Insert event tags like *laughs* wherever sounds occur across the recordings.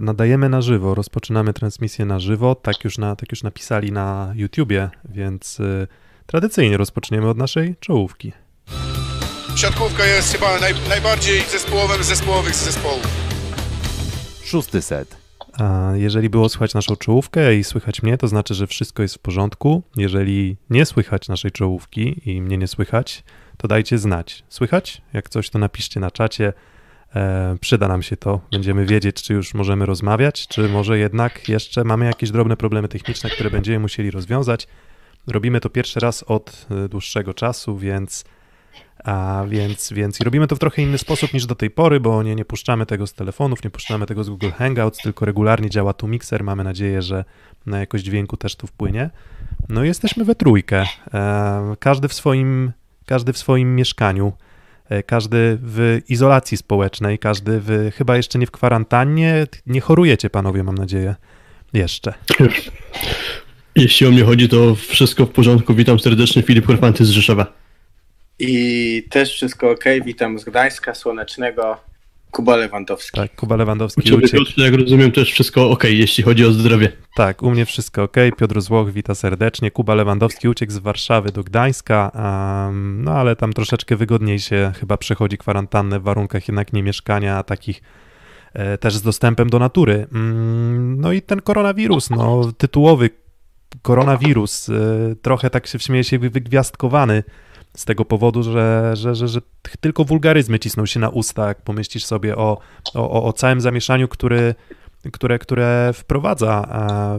nadajemy na żywo, rozpoczynamy transmisję na żywo, tak już, na, tak już napisali na YouTubie, więc y, tradycyjnie rozpoczniemy od naszej czołówki. Siatkówka jest chyba naj, najbardziej zespołowym zespołowych z zespołów. Szósty set. A jeżeli było słychać naszą czołówkę i słychać mnie, to znaczy, że wszystko jest w porządku. Jeżeli nie słychać naszej czołówki i mnie nie słychać, to dajcie znać. Słychać? Jak coś, to napiszcie na czacie. E, przyda nam się to. Będziemy wiedzieć, czy już możemy rozmawiać, czy może jednak jeszcze mamy jakieś drobne problemy techniczne, które będziemy musieli rozwiązać. Robimy to pierwszy raz od e, dłuższego czasu, więc a więc, więc i robimy to w trochę inny sposób niż do tej pory, bo nie, nie puszczamy tego z telefonów, nie puszczamy tego z Google Hangouts, tylko regularnie działa tu mikser. Mamy nadzieję, że na jakość dźwięku też tu wpłynie. No i jesteśmy we trójkę. E, każdy w swoim, każdy w swoim mieszkaniu, każdy w izolacji społecznej, każdy w, chyba jeszcze nie w kwarantannie. Nie chorujecie, panowie, mam nadzieję. Jeszcze. Jeśli o mnie chodzi, to wszystko w porządku. Witam serdecznie, Filip Korfanty z Rzeszowa. I też wszystko ok. Witam z Gdańska Słonecznego. Kuba Lewandowski. Tak, Kuba Lewandowski U ciebie, uciekł. Piotr, jak rozumiem, też wszystko ok, jeśli chodzi o zdrowie. Tak, u mnie wszystko ok. Piotr Złoch wita serdecznie. Kuba Lewandowski uciekł z Warszawy do Gdańska, um, no ale tam troszeczkę wygodniej się chyba przechodzi kwarantannę w warunkach jednak nie mieszkania, a takich e, też z dostępem do natury. Mm, no i ten koronawirus, no tytułowy koronawirus, e, trochę tak się śmieje się wygwiazdkowany z tego powodu, że, że, że, że tylko wulgaryzmy cisną się na usta, jak pomyślisz sobie o, o, o całym zamieszaniu, który, które, które wprowadza,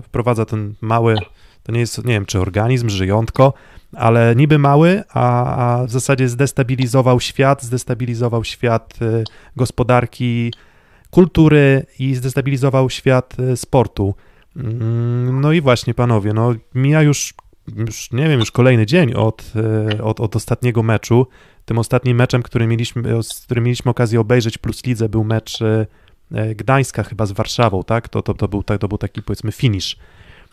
wprowadza ten mały, to nie jest, nie wiem, czy organizm, żyjątko, ale niby mały, a, a w zasadzie zdestabilizował świat, zdestabilizował świat e, gospodarki, kultury i zdestabilizował świat e, sportu. Mm, No i właśnie, panowie, no mija już, już nie wiem, już kolejny dzień od, e, od, od ostatniego meczu. Tym ostatnim meczem, który mieliśmy, z którym mieliśmy okazję obejrzeć plus lidze, był mecz e, e, Gdańska chyba z Warszawą, tak? To, to, to, był, to był taki powiedzmy finish,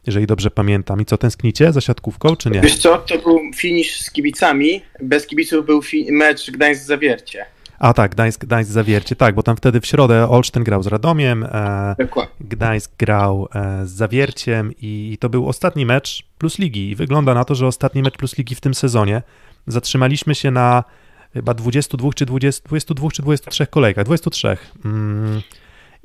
jeżeli dobrze pamiętam. I co, tęsknicie za siatkówką, czy nie? Wiesz co, to był finish z kibicami. Bez kibiców był mecz Gdańsk-Zawiercie. A tak, Gdańsk, Gdańsk Zawiercie, tak, bo tam wtedy w środę Olsztyn grał z Radomiem, e. Gdańsk grał e, z Zawierciem i, i to był ostatni mecz plus ligi. I wygląda na to, że ostatni mecz plus ligi w tym sezonie. Zatrzymaliśmy się na chyba 22 czy 20, 22 czy 23 kolejkach, 23. Mm,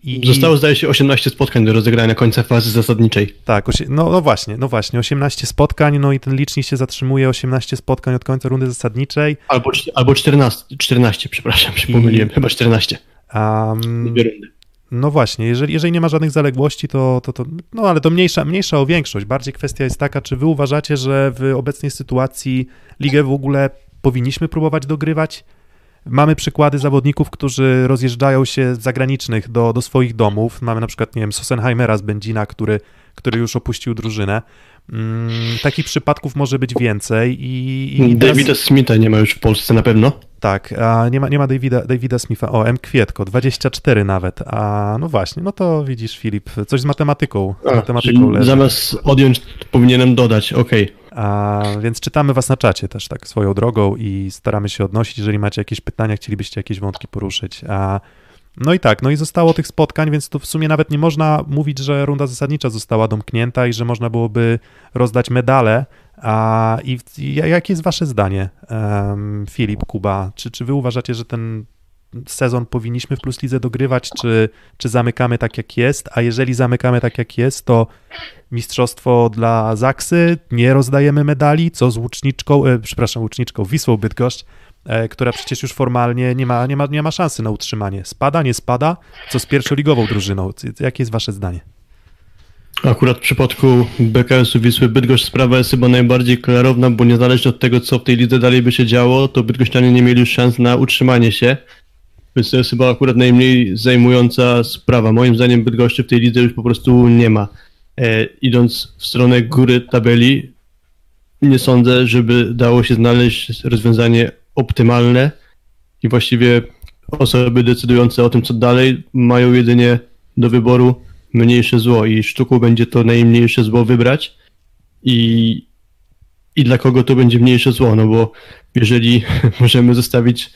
i, Zostało, zdaje się, 18 spotkań do rozegrania końca fazy zasadniczej. Tak, no, no właśnie, no właśnie, 18 spotkań, no i ten licznik się zatrzymuje, 18 spotkań od końca rundy zasadniczej. Albo, albo 14, 14, przepraszam, się pomyliłem, chyba 14. Um. No właśnie, jeżeli, jeżeli nie ma żadnych zaległości, to, to, to no ale to mniejsza, mniejsza o większość. Bardziej kwestia jest taka, czy wy uważacie, że w obecnej sytuacji ligę w ogóle powinniśmy próbować dogrywać? Mamy przykłady zawodników, którzy rozjeżdżają się z zagranicznych do, do swoich domów. Mamy na przykład, nie wiem, Sossenheimera z Będzina, który, który już opuścił drużynę. Mm, takich przypadków może być więcej i, i teraz- Davida Smitha nie ma już w Polsce na pewno. tak, a nie ma, nie ma Davida, Davida Smitha. O, M. Kwietko, 24 nawet. A no właśnie, no to widzisz, Filip, coś z matematyką. Z A, matematyką leży. zamiast odjąć, powinienem dodać, okej. A, więc czytamy was na czacie też tak swoją drogą i staramy się odnosić. Jeżeli macie jakieś pytania, chcielibyście jakieś wątki poruszyć. A, no i tak, no i zostało tych spotkań, więc tu w sumie nawet nie można mówić, że runda zasadnicza została domknięta i że można byłoby rozdać medale. A i, i jakie jest wasze zdanie, em, Filip, Kuba? Czy, czy wy uważacie, że ten sezon powinniśmy w Plus Lidze dogrywać, czy, czy zamykamy tak jak jest? A jeżeli zamykamy tak jak jest, to mistrzostwo dla Zaksy, nie rozdajemy medali, co z łuczniczką, e, przepraszam, łuczniczką, Wisłą Bydgoszcz, e, która przecież już formalnie nie ma, nie, ma, nie ma szansy na utrzymanie. Spada, nie spada? Co z pierwszoligową drużyną? Jakie jest wasze zdanie? Akurat w przypadku BKS-u Wisły Bydgoszcz sprawa jest chyba najbardziej klarowna, bo niezależnie od tego, co w tej lidze dalej by się działo, to bydgoszczanie nie mieli już szans na utrzymanie się. Więc to jest chyba akurat najmniej zajmująca sprawa. Moim zdaniem Bydgoszczy w tej lidze już po prostu nie ma. E, idąc w stronę góry tabeli, nie sądzę, żeby dało się znaleźć rozwiązanie optymalne i właściwie osoby decydujące o tym, co dalej, mają jedynie do wyboru mniejsze zło i sztuką będzie to najmniejsze zło wybrać i, i dla kogo to będzie mniejsze zło, no bo jeżeli *laughs* możemy zostawić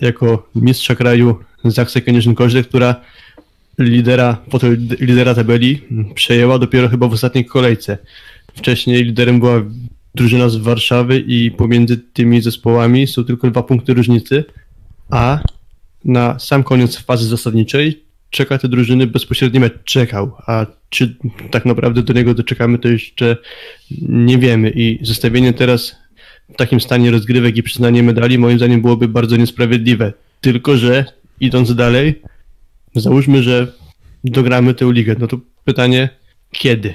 jako mistrza kraju Zaksę Konieczny-Koźle, która lidera, fotel lidera tabeli przejęła dopiero chyba w ostatniej kolejce. Wcześniej liderem była drużyna z Warszawy i pomiędzy tymi zespołami są tylko dwa punkty różnicy, a na sam koniec fazy zasadniczej czeka te drużyny bezpośredni mecz czekał, a czy tak naprawdę do niego doczekamy, to jeszcze nie wiemy i zostawienie teraz takim stanie rozgrywek i przyznanie medali moim zdaniem byłoby bardzo niesprawiedliwe. Tylko, że idąc dalej, załóżmy, że dogramy tę ligę, no to pytanie, kiedy?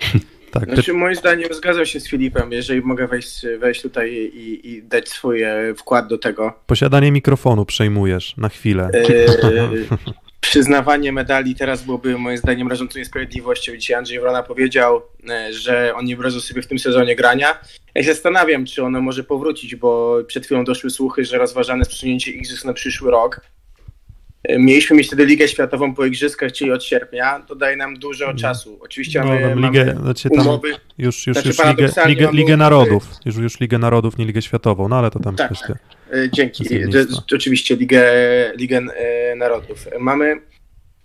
*laughs* Tak, znaczy, moim zdaniem zgadzam się z Filipem, jeżeli mogę wejść, wejść tutaj i, i dać swój wkład do tego. Posiadanie mikrofonu przejmujesz na chwilę. E, *laughs* przyznawanie medali teraz byłoby moim zdaniem rażącą niesprawiedliwością. Dzisiaj Andrzej Wrona powiedział, e, że oni wyobrażą sobie w tym sezonie grania. Ja się zastanawiam, czy ono może powrócić, bo przed chwilą doszły słuchy, że rozważane jest przesunięcie igrzysk na przyszły rok. E, mieliśmy mieć wtedy Ligę Światową po Igrzyskach, czyli od sierpnia. To daje nam dużo mm. czasu. Oczywiście no, mamy, no, ligę, mamy znaczy umowy. Już, już, znaczy, już ligę, ligę, ligę Narodów. Już, już Ligę Narodów, nie Ligę Światową, no ale to tam tak, kwestia. Dzięki. Oczywiście Ligę, Ligę e, Narodów. Mamy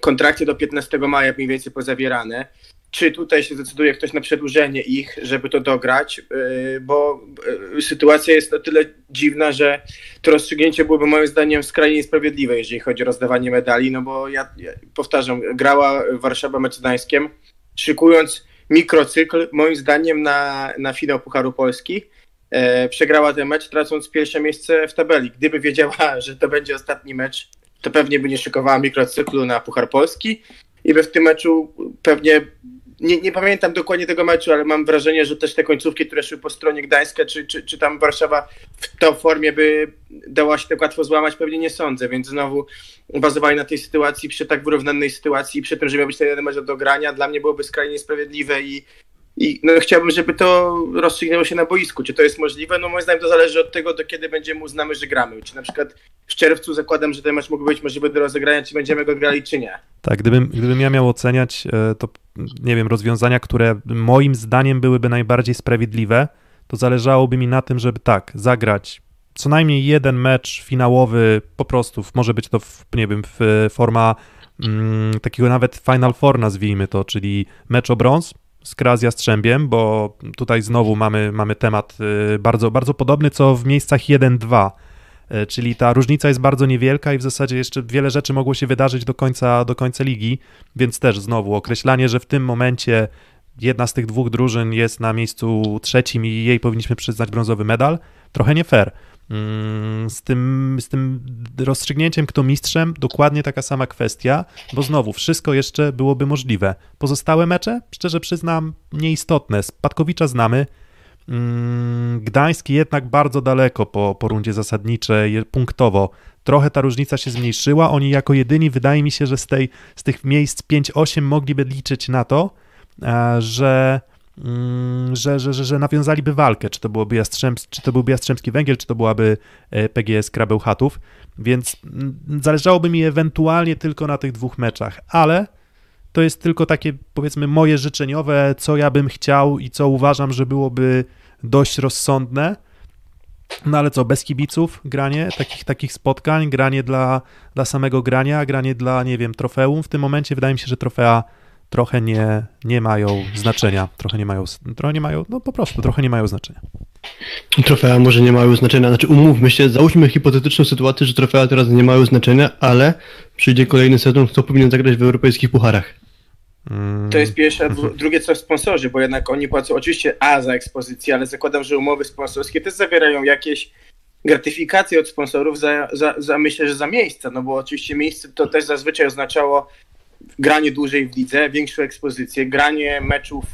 kontrakty do 15 maja mniej więcej pozawierane czy tutaj się zdecyduje ktoś na przedłużenie ich, żeby to dograć, y, bo sytuacja jest na tyle dziwna, że to rozstrzygnięcie byłoby moim zdaniem skrajnie niesprawiedliwe, jeżeli chodzi o rozdawanie medali, no bo ja, ja powtarzam, grała Warszawa mecz Gdańskiem, szykując mikrocykl, moim zdaniem na, na finał Pucharu Polski, e, przegrała ten mecz, tracąc pierwsze miejsce w tabeli. Gdyby wiedziała, że to będzie ostatni mecz, to pewnie by nie szykowała mikrocyklu na Puchar Polski i by w tym meczu pewnie nie, nie, pamiętam dokładnie tego meczu, ale mam wrażenie, że też te końcówki, które szły po stronie Gdańska, czy, czy, czy tam Warszawa w tą formie by dała się tak łatwo złamać, pewnie nie sądzę, więc znowu bazowali na tej sytuacji, przy tak wyrównanej sytuacji, przy tym, że miał być ten jeden mecz do grania, dla mnie byłoby skrajnie niesprawiedliwe i, i no, chciałbym, żeby to rozstrzygnęło się na boisku. Czy to jest możliwe? No moim zdaniem to zależy od tego, do kiedy będziemy uznamy, że gramy. Czy na przykład w czerwcu zakładam, że ten mecz mógł być możliwy do rozegrania, czy będziemy go grali, czy nie. Tak, gdybym, gdybym ja miał oceniać, e, to nie wiem, rozwiązania, które moim zdaniem byłyby najbardziej sprawiedliwe, to zależałoby mi na tym, żeby tak, zagrać co najmniej jeden mecz finałowy, po prostu, może być to, w, nie wiem, w, forma mm, takiego nawet Final Four nazwijmy to, czyli mecz o brąz, z Kra z Jastrzębiem, bo tutaj znowu mamy, mamy temat y, bardzo, bardzo podobny, co w miejscach 1-2, y, czyli ta różnica jest bardzo niewielka i w zasadzie jeszcze wiele rzeczy mogło się wydarzyć do końca, do końca ligi, więc też znowu określanie, że w tym momencie jedna z tych dwóch drużyn jest na miejscu trzecim i jej powinniśmy przyznać brązowy medal, trochę nie fair. Mm, z tym, z tym rozstrzygnięciem, kto mistrzem, dokładnie taka sama kwestia, bo znowu wszystko jeszcze byłoby możliwe. Pozostałe mecze, szczerze przyznam, nieistotne. Spadkowicza znamy. Mm, Gdański jednak bardzo daleko po, po rundzie zasadniczej, punktowo. Trochę ta różnica się zmniejszyła. Oni jako jedyni, wydaje mi się, że z, tej, z tych miejsc 5-8 mogliby liczyć na to, e, że że, że, że, że nawiązaliby walkę, czy to, byłoby Jastrzębs, czy to byłby Jastrzębski Węgiel, czy to byłaby e, PGS Krabełchatów, więc mm, zależałoby mi ewentualnie tylko na tych dwóch meczach, ale to jest tylko takie, powiedzmy, moje życzeniowe, co ja bym chciał i co uważam, że byłoby dość rozsądne. No ale co, bez kibiców granie takich, takich spotkań, granie dla, dla samego grania, granie dla, nie wiem, trofeum. W tym momencie wydaje mi się, że trofea trochę nie, nie mają znaczenia, trochę nie mają, trochę nie mają, no po prostu trochę nie mają znaczenia. Trofea może nie mają znaczenia, znaczy umówmy się, załóżmy hipotetyczną sytuację, że trofea teraz nie mają znaczenia, ale przyjdzie kolejny sezon, kto powinien zagrać w europejskich pucharach. Mm. To jest pierwsze, a drugie co sponsorzy, bo jednak oni płacą oczywiście A za ekspozycję, ale zakładam, że umowy sponsorskie też zawierają jakieś gratyfikacje od sponsorów za, za, za myślę, że za miejsca, no bo oczywiście miejsce to też zazwyczaj oznaczało granie dłużej w lidze, większą ekspozycję, granie meczów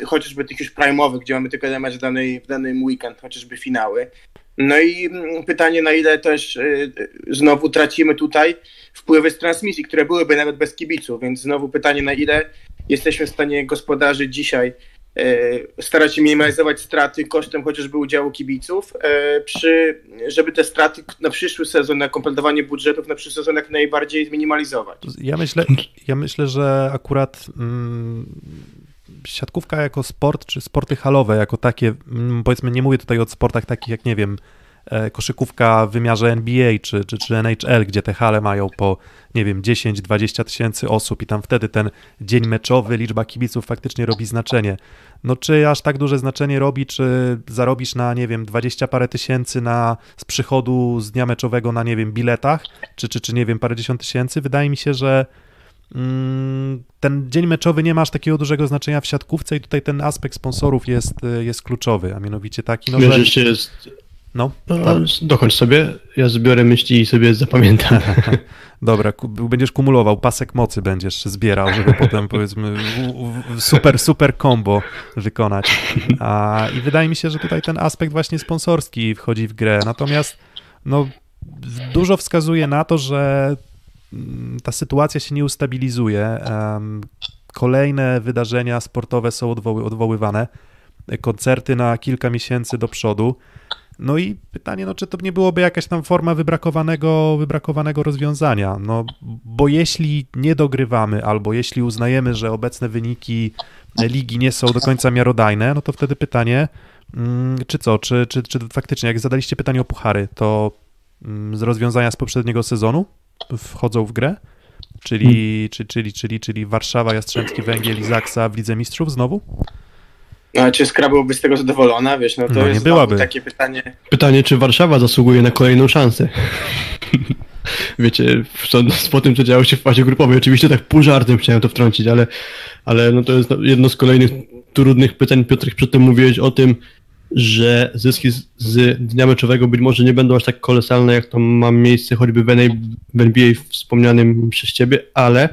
y, chociażby tych już prime'owych, gdzie mamy tylko jeden mecz w, danej, w danym weekend, chociażby finały. No i mm, pytanie, na ile też y, znowu tracimy tutaj wpływy z transmisji, które byłyby nawet bez kibiców, więc znowu pytanie, na ile jesteśmy w stanie gospodarzyć dzisiaj starać się minimalizować straty kosztem chociażby udziału kibiców, e, przy, żeby te straty na przyszły sezon, na kompletowanie budżetów na przyszły sezon jak najbardziej zminimalizować. Ja myślę, ja myślę że akurat mm, siatkówka jako sport, czy sporty halowe jako takie, mm, powiedzmy, nie mówię tutaj o sportach takich jak, nie wiem, e, koszykówka w wymiarze NBA czy, czy, czy NHL, gdzie te hale mają po, nie wiem, 10-20 tysięcy osób i tam wtedy ten dzień meczowy, liczba kibiców faktycznie robi znaczenie. No czy aż tak duże znaczenie robi, czy zarobisz na, nie wiem, 20 parę tysięcy na, z przychodu z dnia meczowego na, nie wiem, biletach, czy, czy, czy nie wiem, parę dziesiąt tysięcy? Wydaje mi się, że Mm, ten dzień meczowy nie ma aż takiego dużego znaczenia w siatkówce i tutaj ten aspekt sponsorów jest, jest kluczowy, a mianowicie taki, no, że... jeszcze jest... No, no tak. dokończ sobie, ja zbiorę myśli i sobie zapamiętam. *laughs* Dobra, będziesz kumulował, pasek mocy będziesz zbierał, żeby *laughs* potem powiedzmy super, super combo wykonać. A, I wydaje mi się, że tutaj ten aspekt właśnie sponsorski wchodzi w grę, natomiast no, dużo wskazuje na to, że Mm, ta sytuacja się nie ustabilizuje. Kolejne wydarzenia sportowe są odwoły, odwoływane, koncerty na kilka miesięcy do przodu. No i pytanie, no, czy to nie byłoby jakaś tam forma wybrakowanego, wybrakowanego rozwiązania? No, bo jeśli nie dogrywamy, albo jeśli uznajemy, że obecne wyniki ligi nie są do końca miarodajne, no to wtedy pytanie, mm, czy co, czy, czy, czy faktycznie, jak zadaliście pytanie o puchary, to mm, z rozwiązania z poprzedniego sezonu wchodzą w grę? Czyli, hmm. czy, czyli, czyli, czyli Warszawa, Jastrzębski Węgiel i Zaksa w Lidze Mistrzów znowu? No, a czy Skra byłoby z tego zadowolona? Wiesz, no to no, jest byłaby. takie pytanie. Pytanie, czy Warszawa zasługuje na kolejną szansę? *laughs* Wiecie, po tym, co działo się w fazie grupowej, oczywiście tak pół żartem chciałem to wtrącić, ale, ale no to jest jedno z kolejnych trudnych pytań. Piotrek, przedtem mówiłeś o tym, że zyski z, z dnia meczowego być może nie będą aż tak kolosalne, jak to ma miejsce choćby w, NBA wspomnianym przez ciebie, ale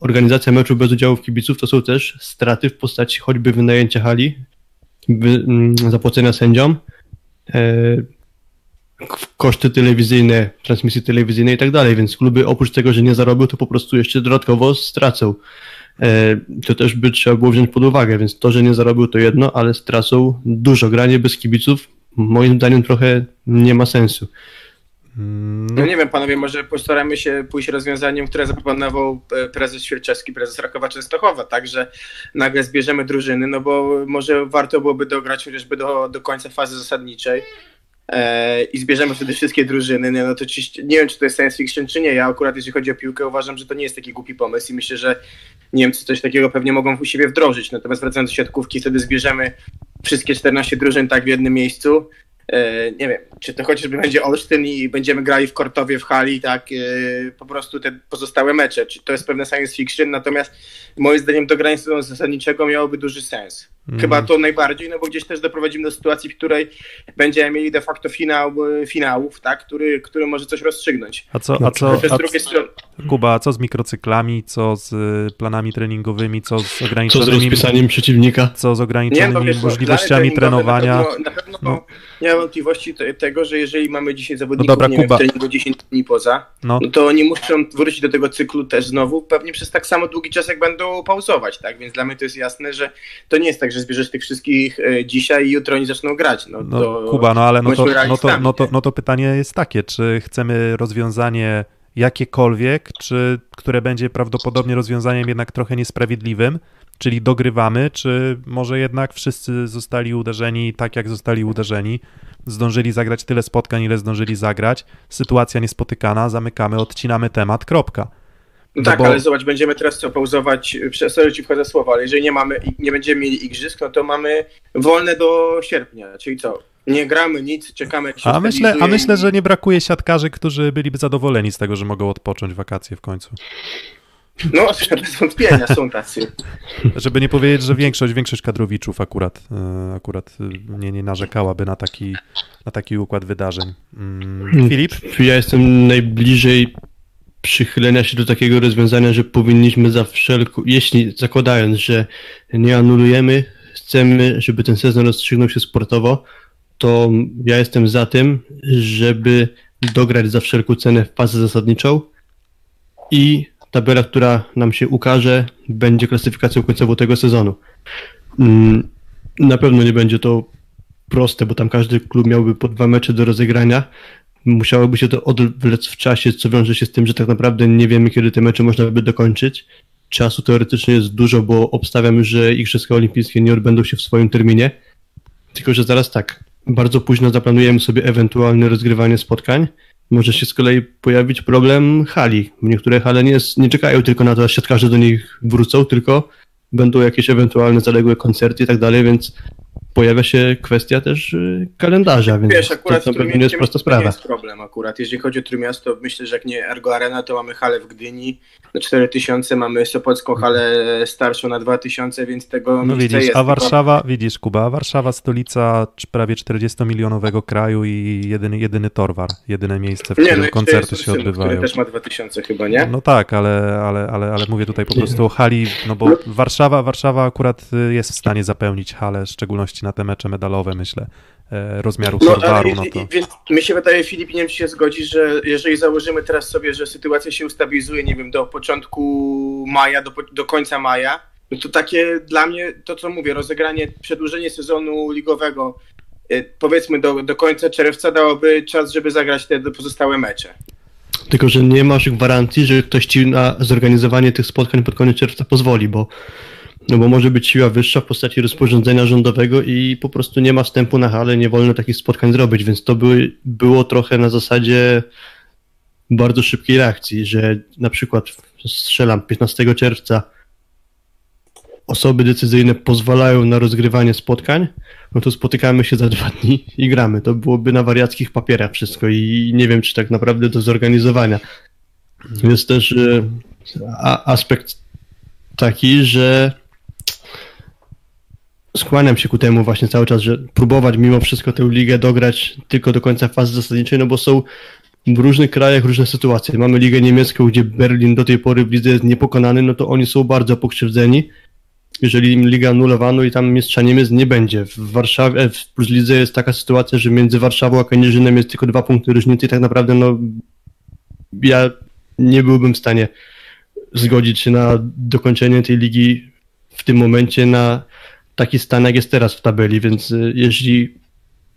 organizacja meczu bez udziału kibiców to są też straty w postaci choćby wynajęcia hali, mm, zapłacenia sędziom, e, koszty telewizyjne, transmisji telewizyjnej i tak dalej, więc kluby oprócz tego, że nie zarobią, to po prostu jeszcze dodatkowo stracą. E, to też by trzeba było wziąć pod uwagę, więc to, że nie zarobił to jedno, ale stracą dużo. Granie bez kibiców moim zdaniem trochę nie ma sensu. No nie wiem, panowie, może postaramy się pójść rozwiązaniem, które zaproponował e, prezes Świerczewski, prezes Rakowa Częstochowa, tak, że nagle zbierzemy drużyny, no bo może warto byłoby dograć chociażby do, do końca fazy zasadniczej, E, i zbierzemy wtedy wszystkie drużyny, no to nie wiem, czy to jest science fiction, czy nie. Ja akurat, jeśli chodzi o piłkę, uważam, że to nie jest taki głupi pomysł i myślę, że Niemcy coś takiego pewnie mogą u siebie wdrożyć. Natomiast wracając do siatkówki, wtedy zbierzemy wszystkie 14 drużyn tak w jednym miejscu nie wiem, czy to chociażby będzie Olsztyn i będziemy grali w Kortowie, w hali, tak, e, po prostu te pozostałe mecze, czy to jest pewne science fiction, natomiast moim zdaniem to granie sezonu zasadniczego miałoby duży sens. Chyba to najbardziej, no bo gdzieś też doprowadzimy do sytuacji, w której będziemy mieli de facto finał e, finałów, tak, który, który może coś rozstrzygnąć. A co, a co, a drugiej strony... Kuba, a co z mikrocyklami, co z planami treningowymi, co z ograniczonymi... Co z rozpisaniem przeciwnika? Co z ograniczonymi nie, no, możliwościami trenowania? Na pewno, na pewno no. nie mam wątpliwości tego, że jeżeli mamy dzisiaj zawodników no dobra, nie Kuba. wiem, w treningu 10 dni poza, no. no. to oni muszą wrócić do tego cyklu też znowu, pewnie przez tak samo długi czas, jak będą pauzować, tak? Więc dla mnie to jest jasne, że to nie jest tak, że zbierzesz tych wszystkich e, dzisiaj i jutro oni zaczną grać. No, no to Kuba, no ale no to, no, to, no, to, no to pytanie jest takie, czy chcemy rozwiązanie jakiekolwiek, czy które będzie prawdopodobnie rozwiązaniem jednak trochę niesprawiedliwym, czyli dogrywamy, czy może jednak wszyscy zostali uderzeni tak, jak zostali uderzeni, zdążyli zagrać tyle spotkań, ile zdążyli zagrać, sytuacja niespotykana, zamykamy, odcinamy temat, kropka. No tak, bo... ale zobacz, będziemy teraz co pauzować, sorry ci wchodzę słowa, ale jeżeli nie mamy, nie będziemy mieli igrzysk, no to mamy wolne do sierpnia, czyli co? Nie gramy nic, czekamy jak się a myślę, a myślę, że nie brakuje siatkarzy, którzy byliby zadowoleni z tego, że mogą odpocząć wakacje w końcu. No, *laughs* bez wątpienia są tacy. *laughs* Żeby nie powiedzieć, że większość, większość kadrowiczów akurat, e, akurat e, nie, nie narzekałaby na taki, na taki układ wydarzeń. Mm, Filip? Ja jestem najbliżej przychylenia się do takiego rozwiązania, że powinniśmy za wszelką, jeśli zakładając, że nie anulujemy, chcemy, żeby ten sezon rozstrzygnął się sportowo, to ja jestem za tym, żeby dograć za wszelką cenę w fazę zasadniczą i tabela, która nam się ukaże, będzie klasyfikacją końcową tego sezonu. Mm, na pewno nie będzie to proste, bo tam każdy klub miałby po dwa mecze do rozegrania. Musiałoby się to odwlec w czasie, co wiąże się z tym, że tak naprawdę nie wiemy, kiedy te mecze można by dokończyć. Czasu teoretycznie jest dużo, bo obstawiam, że Igrzyska Olimpijskie nie odbędą się w swoim terminie. Tylko, że zaraz tak, bardzo późno zaplanujemy sobie ewentualne rozgrywanie spotkań, może się z kolei pojawić problem hali. Niektóre hale nie, nie czekają tylko na to, aż siatkarze do nich wrócą, tylko będą jakieś ewentualne zaległe koncerty i tak dalej, więc pojawia się kwestia też y, kalendarza, więc Wiesz, akurat to nie jest prosta sprawa. To jest problem akurat. Jeżeli chodzi o Trójmiasto, myślę, że jak nie Ergo Arena, to mamy halę w Gdyni na 4000, mamy Sopocką halę starszą na 2000, więc tego No widzisz, jest. a Warszawa, widzisz Kuba, a Warszawa stolica prawie 40-milionowego kraju i jedyny, jedyny Torwar, jedyne miejsce, w którym nie, no koncerty się odbywają. Który też ma 2000 chyba, nie? No tak, ale, ale, ale, ale mówię tutaj po prostu o hali, no bo Warszawa, Warszawa akurat y, jest w stanie zapełnić halę, w szczególności na te mecze medalowe, myślę, e, rozmiaru no, Torwaru. No to... Więc mi się wydaje, Filip, nie wiem, czy się zgodzisz, że jeżeli założymy teraz sobie, że sytuacja się ustabilizuje, nie wiem, do początku maja, do, do końca maja, no to takie dla mnie, to co mówię, rozegranie, przedłużenie sezonu ligowego, e, powiedzmy do, do końca czerwca dałoby czas, żeby zagrać te pozostałe mecze. Tylko, że nie masz gwarancji, że ktoś ci na zorganizowanie tych spotkań pod koniec czerwca pozwoli, bo no bo może być siła wyższa w postaci rozporządzenia rządowego i po prostu nie ma wstępu na halę, nie wolno takich spotkań zrobić, więc to by, było trochę na zasadzie bardzo szybkiej reakcji, że na przykład strzelam 15 czerwca osoby decyzyjne pozwalają na rozgrywanie spotkań, no to spotykamy się za dwa dni i gramy. To byłoby na wariackich papierach wszystko i nie wiem, czy tak naprawdę do zorganizowania. Jest też e, aspekt taki, że skłaniam się ku temu właśnie cały czas, że próbować mimo wszystko tę ligę dograć tylko do końca fazy zasadniczej, no bo są w różnych krajach różne sytuacje. Mamy ligę niemiecką, gdzie Berlin do tej pory w lidze jest niepokonany, no to oni są bardzo pokrzywdzeni. Jeżeli liga anulowano i tam mistrza Niemiec nie będzie. W Warszawie, w Plus Lidze jest taka sytuacja, że między Warszawą a Kędzierzynem jest tylko dwa punkty różnicy i tak naprawdę no ja nie byłbym w stanie zgodzić się na dokończenie tej ligi w tym momencie na taki stan, jak jest teraz w tabeli, więc y, jeśli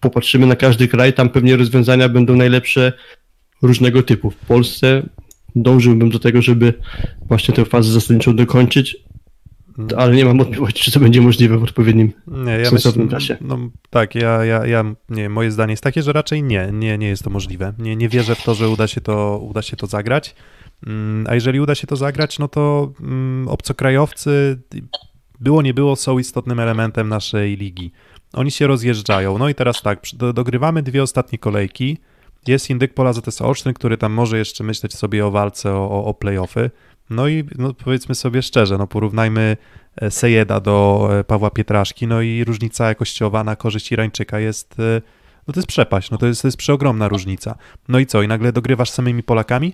popatrzymy na każdy kraj, tam pewnie rozwiązania będą najlepsze różnego typu. W Polsce dążyłbym do tego, żeby właśnie tę fazę zasadniczą dokończyć, ale nie mam wątpliwości, czy to będzie możliwe w odpowiednim nie, ja sensownym myślę, czasie. No, tak, ja, ja, ja nie, moje zdanie jest takie, że raczej nie, nie, nie jest to możliwe. Nie, nie wierzę w to, że uda się to, uda się to zagrać. Mm, a jeżeli uda się to zagrać, no to mm, obcokrajowcy było nie było, są istotnym elementem naszej ligi. Oni się rozjeżdżają. No i teraz tak, dogrywamy dwie ostatnie kolejki. Jest Indyk Pola ZS Olsztyn, który tam może jeszcze myśleć sobie o walce o, o playoffy. No i no powiedzmy sobie szczerze, no porównajmy e, Sejeda do e, Pawła Pietraszki, no i różnica jakościowa na korzyść Irańczyka jest, e, no to jest przepaść, no to jest, to jest przeogromna różnica. No i co, i nagle dogrywasz samymi Polakami?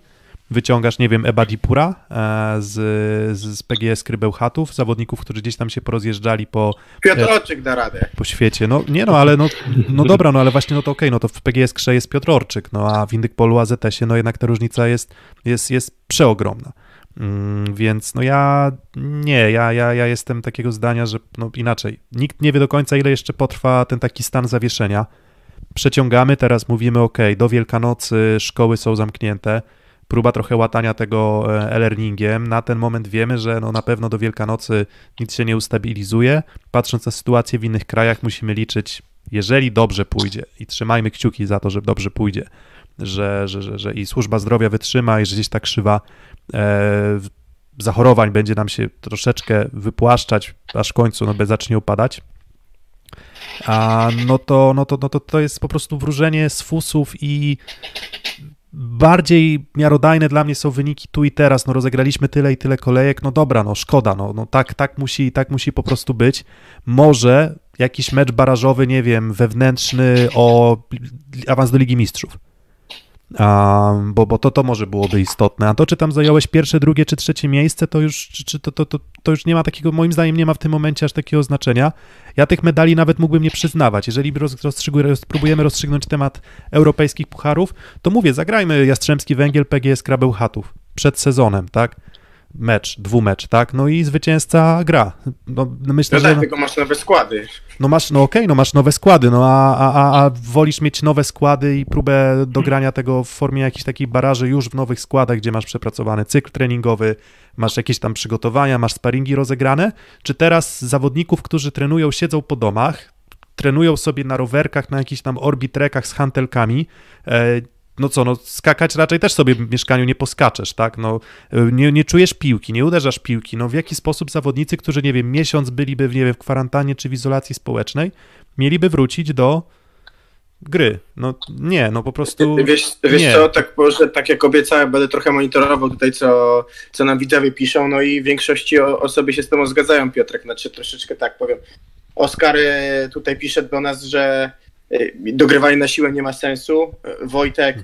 Wyciągasz, nie wiem, Ebadipura e, z, z PGS Krybełchatów, zawodników, którzy gdzieś tam się porozjeżdżali po... Piotrorczyk da radę. Po świecie. No nie no, ale no, no dobra, no ale właśnie no to okej, okay, no to w PGS Krze jest Piotrorczyk, no a w Indykpolu AZS-ie no jednak ta różnica jest, jest, jest przeogromna. Mm, więc no ja nie, ja, ja, ja jestem takiego zdania, że no inaczej. Nikt nie wie do końca, ile jeszcze potrwa ten taki stan zawieszenia. Przeciągamy, teraz mówimy, ok, do Wielkanocy szkoły są zamknięte, próba trochę łatania tego e, e-learningiem. Na ten moment wiemy, że no na pewno do Wielkanocy nic się nie ustabilizuje. Patrząc na sytuację w innych krajach, musimy liczyć, jeżeli dobrze pójdzie i trzymajmy kciuki za to, że dobrze pójdzie, że, że, że, że i służba zdrowia wytrzyma i że gdzieś ta krzywa e, zachorowań będzie nam się troszeczkę wypłaszczać, aż w końcu no, zacznie upadać. A no to, no to, no to, to jest po prostu wróżenie z fusów i bardziej miarodajne dla mnie są wyniki tu i teraz, no rozegraliśmy tyle i tyle kolejek, no dobra, no szkoda, no, no tak, tak, musi, tak musi po prostu być. Może jakiś mecz barażowy, nie wiem, wewnętrzny o awans do Ligi Mistrzów Um, bo, bo to, to może byłoby istotne. A to, czy tam zająłeś pierwsze, drugie czy trzecie miejsce, to już, czy, czy to, to, to, to już nie ma takiego, moim zdaniem nie ma w tym momencie aż takiego znaczenia. Ja tych medali nawet mógłbym nie przyznawać. Jeżeli spróbujemy rozstrzygnąć temat europejskich pucharów, to mówię, zagrajmy Jastrzębski Węgiel, PGS Krabełchatów przed sezonem, tak? Mecz, dwumecz, tak? No i zwycięzca gra. No, no myślę, no tak, że... tylko masz nowe składy. No masz, no okej, okay, no masz nowe składy, no a, a, a wolisz mieć nowe składy i próbę dogrania tego w formie jakichś takich baraży już w nowych składach, gdzie masz przepracowany cykl treningowy, masz jakieś tam przygotowania, masz sparingi rozegrane, czy teraz zawodników, którzy trenują, siedzą po domach, trenują sobie na rowerkach, na jakichś tam orbitrekach z hantelkami, e, no co, no skakać raczej też sobie w mieszkaniu nie poskaczesz, tak? No, nie, nie czujesz piłki, nie uderzasz piłki. No w jaki sposób zawodnicy, którzy, nie wiem, miesiąc byliby, nie wiem, w kwarantannie czy w izolacji społecznej, mieliby wrócić do gry. No nie, no po prostu. Wiesz, wiesz nie. co, tak, może, tak jak obiecałem, będę trochę monitorował tutaj, co, co nam widzowie piszą, no i w większości osoby się z tobą zgadzają, Piotrek, znaczy troszeczkę tak powiem. Oskar e, tutaj pisze do nas, że dogrywanie na siłę nie ma sensu. E, Wojtek,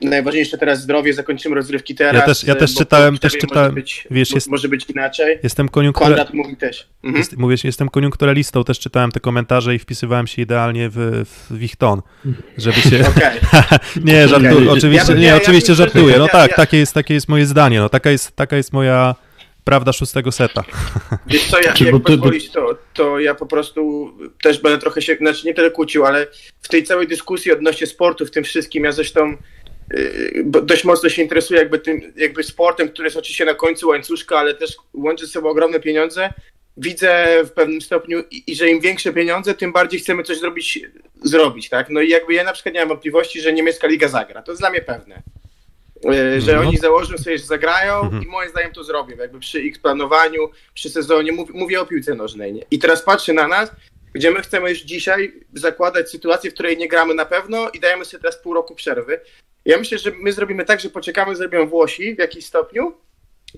najważniejsze teraz zdrowie, zakończymy rozrywki teraz. Ja też, ja też czytałem, też czytałem, może być, wiesz, jest, może być inaczej. Jestem koniunktura... Konrad mówi też. Mhm. Jest, mówię, jestem koniunkturalistą, też czytałem te komentarze i wpisywałem się idealnie w, w ich ton, żeby się... *laughs* Okay. *laughs* nie, żartu... okay. oczywiście, ja, nie, ja, oczywiście ja, żartuję, no tak, takie, jest, takie jest moje zdanie, no taka jest, taka jest moja prawda szóstego seta. *laughs* Wiesz co, ja, jak pozwolić, to, to ja po prostu też będę trochę się, znaczy nie tyle kłócił, ale w tej całej dyskusji odnośnie sportu, w tym wszystkim, ja zresztą y, dość mocno się interesuję jakby tym jakby sportem, który jest oczywiście na końcu łańcuszka, ale też łączy ze sobą ogromne pieniądze. Widzę w pewnym stopniu i, i że im większe pieniądze, tym bardziej chcemy coś zrobić, zrobić, tak? No i jakby ja na przykład nie mam wątpliwości, że niemiecka liga zagra. To jest dla mnie pewne. E, że no. oni założą sobie, że zagrają mhm. i moim zdaniem to zrobią, jakby przy ich planowaniu, przy sezonie, mówię, mówię o piłce nożnej. Nie? I teraz patrzę na nas, gdzie my chcemy już dzisiaj zakładać sytuację, w której nie gramy na pewno i dajemy sobie teraz pół roku przerwy. Ja myślę, że my zrobimy tak, że poczekamy, zrobią Włosi w jakimś stopniu,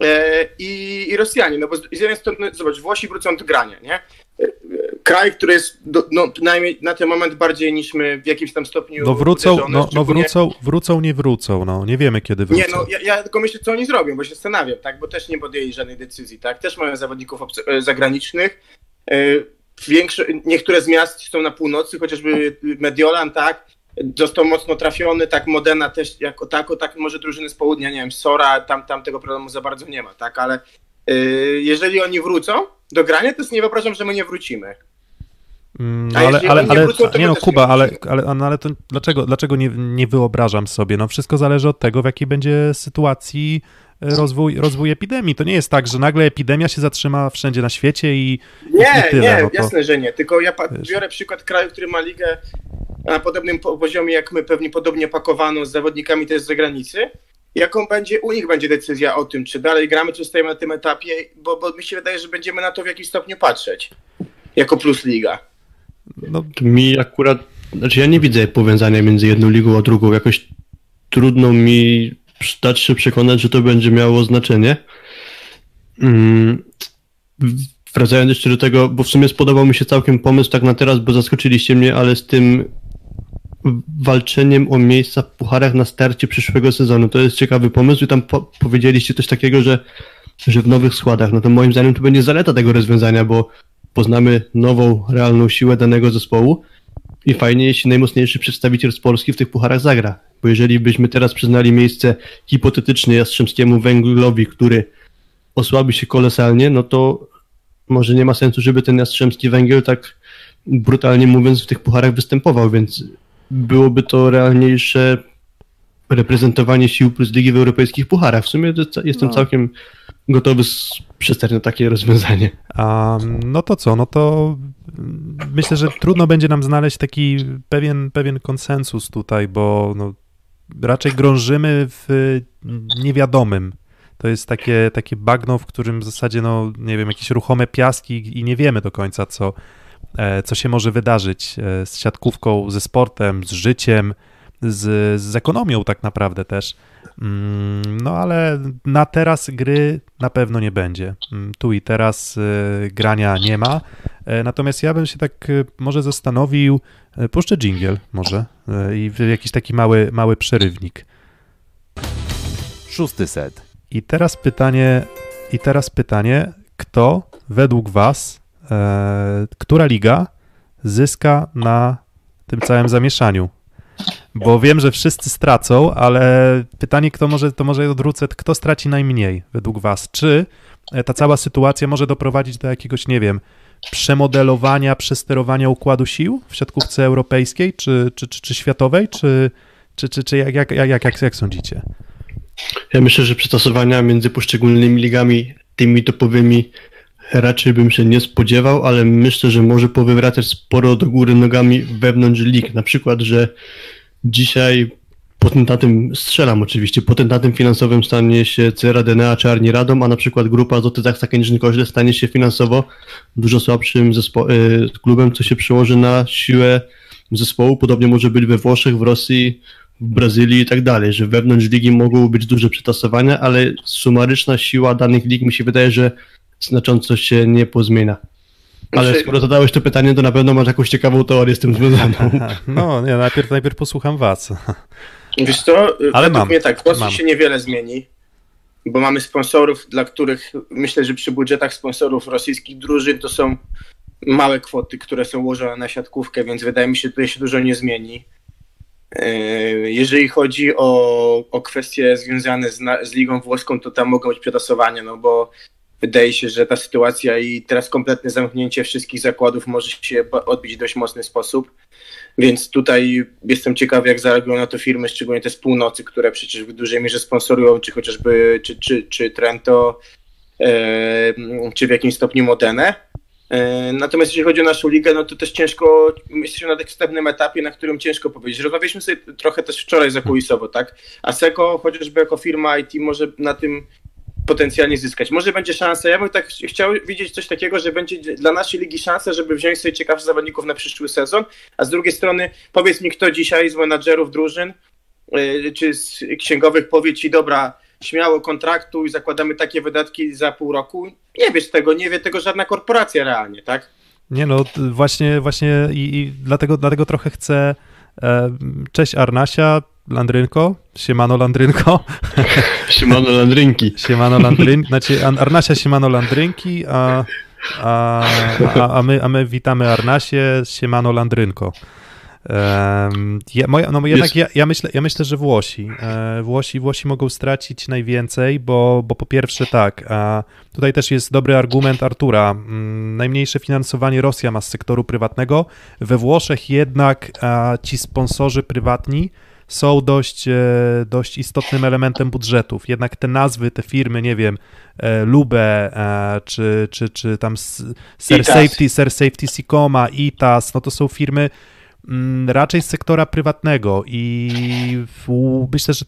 e, i, i Rosjanie, no bo z jednej strony, zobacz, Włosi wrócą do grania, nie? Kraj, który jest do, no, przynajmniej na ten moment bardziej niż my w jakimś tam stopniu. No wrócą, no, no wrócą, wrócą, nie wrócą, no nie wiemy kiedy wrócą. Nie, no ja, ja, tylko myślę, co oni zrobią, bo się zastanawiam, tak, bo też nie podjęli żadnej decyzji, tak, też mają zawodników e, zagranicznych. E, większe, niektóre z miast są na północy, chociażby Mediolan, tak, został mocno trafiony, tak Modena też jako tako, tak może drużyny z południa, nie wiem, Sora, tam, tam tego problemu za bardzo nie ma, tak, ale jeżeli oni wrócą do grania, to nie wyobrażam, że my nie wrócimy. Mm, no, ale, ale, ale, wrócą, nie no, Kuba, ale, ale, no, ale to dlaczego, dlaczego nie, nie wyobrażam sobie? No wszystko zależy od tego, w jakiej będzie sytuacji e, rozwój, rozwój epidemii. To nie jest tak, że nagle epidemia się zatrzyma wszędzie na świecie i Nie, i tyle. nie, no to, jasne, że nie. Tylko ja biorę przykład kraju, który ma ligę na podobnym poziomie jak my, pewnie podobnie pakowaną z zawodnikami też z zagranicy. Jaką będzie, u nich będzie decyzja o tym, czy dalej gramy, czy stajemy na tym etapie, bo, bo mi się wydaje, że będziemy na to w jakiś stopniu patrzeć. Jako plus liga. No, mi akurat, znaczy ja nie widzę powiązania między jedną ligą a drugą. Jakoś trudno mi dać się przekonać, że to będzie miało znaczenie. Mm, wracając jeszcze do tego, bo w sumie spodobał mi się całkiem pomysł tak na teraz, bo zaskoczyliście mnie, ale z tym walczeniem o miejsca w pucharach na starcie przyszłego sezonu. To jest ciekawy pomysł i tam po powiedzieliście coś takiego, że, że w nowych składach. No to moim zdaniem to będzie zaleta tego rozwiązania, bo poznamy nową, realną siłę danego zespołu i fajnie, jeśli najmocniejszy przedstawiciel z Polski w tych pucharach zagra. Bo jeżeli byśmy teraz przyznali miejsce hipotetycznie Jastrzębskiemu Węglowi, który osłabi się kolosalnie, no to może nie ma sensu, żeby ten Jastrzębski Węgiel tak brutalnie mówiąc w tych pucharach występował, więc byłoby to realniejsze reprezentowanie sił plus ligi w europejskich pucharach. W sumie jestem no. całkiem gotowy przystać na takie rozwiązanie. Um, no to co, no to myślę, że trudno będzie nam znaleźć taki pewien, pewien konsensus tutaj, bo no, raczej grążymy w niewiadomym. To jest takie, takie bagno, w którym w zasadzie, no nie wiem, jakieś ruchome piaski i nie wiemy do końca, co, co się może wydarzyć e, z siatkówką, ze sportem, z życiem, z, z ekonomią tak naprawdę też. Mm, no ale na teraz gry na pewno nie będzie. Mm, tu i teraz y, grania nie ma. E, natomiast ja bym się tak może zastanowił, e, puszczę jingle może e, i jakiś taki mały, mały przerywnik. Szósty set. I teraz pytanie, i teraz pytanie, kto według was, e, która liga zyska na tym całym zamieszaniu? Bo wiem, że wszyscy stracą, ale pytanie, kto może, to może odwrócę, kto straci najmniej według was? Czy e, ta cała sytuacja może doprowadzić do jakiegoś, nie wiem, przemodelowania, przesterowania układu sił w siatkówce europejskiej, czy, czy, czy, czy światowej, czy, czy, czy, czy jak, jak, jak, jak, jak sądzicie? Ja myślę, że przystosowania między poszczególnymi ligami, tymi topowymi, raczej bym się nie spodziewał, ale myślę, że może powywracać sporo do góry nogami wewnątrz lig. Na przykład, że dzisiaj potentatem, strzelam oczywiście, potentatem finansowym stanie się Cera DNA czy Arni Radom, a na przykład grupa Azoty Zaksa Kędzierzyn Koźle stanie się finansowo dużo słabszym zespo- y, klubem, co się przełoży na siłę zespołu. Podobnie może być we Włoszech, w Rosji, w Brazylii i tak dalej, że wewnątrz ligi mogą być duże przetasowania, ale sumaryczna siła danych lig mi się wydaje, że znacząco się nie pozmienia. Ale znaczy- skoro zadałeś to pytanie, to na pewno masz jakąś ciekawą teorię z tym związaną. No, nie, najpierw, najpierw posłucham was. *laughs* Wiesz co, ale mam. mnie tak, w Polsce się niewiele zmieni, bo mamy sponsorów, dla których myślę, że przy budżetach sponsorów rosyjskich drużyn to są małe kwoty, które są ułożone na siatkówkę, więc wydaje mi się, że tutaj się dużo nie zmieni. E, jeżeli chodzi o, o kwestie związane z, z ligą włoską, to tam mogą być przetasowania, no bo wydaje się, że ta sytuacja i teraz kompletne zamknięcie wszystkich zakładów może się odbić w dość mocny sposób. Więc tutaj jestem ciekawy, jak zareagują na to firmy, szczególnie te z północy, które przecież w dużej mierze sponsorują, czy chociażby czy, czy, czy Trento, e, czy w jakimś stopniu Modenę. E, natomiast jeśli chodzi o naszą ligę, no to też ciężko, jesteśmy na wstępnym etapie, na którym ciężko powiedzieć. Rozmawialiśmy sobie trochę też wczoraj zakulisowo, tak? A Seco chociażby jako firma IT może na tym potencjalnie zyskać. Może będzie szansa, ja bym tak chciał widzieć coś takiego, że będzie dla naszej ligi szansa, żeby wziąć sobie ciekawszych zawodników na przyszły sezon, a z drugiej strony powiedz mi kto dzisiaj z menadżerów drużyn yy, czy z księgowych powie ci, dobra, śmiało kontraktu i zakładamy takie wydatki za pół roku. Nie wiesz tego, nie wie tego żadna korporacja realnie, tak? Nie no, właśnie, właśnie i, i dlatego, dlatego trochę chcę e, Cześć Arnasia, Landrynko, siemano Landrynko. *laughs* Siemano Landrynki. Siemano Landrynki, znaczy Arnasia siemano Landrynki, a, a, a, a, my, a my witamy Arnasie, siemano Landrynko. Um, ja, moja, no jednak ja, ja, myślę, ja myślę, że Włosi. E, Włosi, Włosi mogą stracić najwięcej, bo, bo po pierwsze tak, a tutaj też jest dobry argument Artura. Mm, najmniejsze finansowanie Rosja ma z sektoru prywatnego. We Włoszech jednak a, ci sponsorzy prywatni są dość, e, dość istotnym elementem budżetów. Jednak te nazwy, te firmy, nie wiem, e, Lube, e, czy, czy, czy tam Ser Safety, Ser Safety Sicoma, ITAS, no to są firmy mm, raczej z sektora prywatnego i myślę, że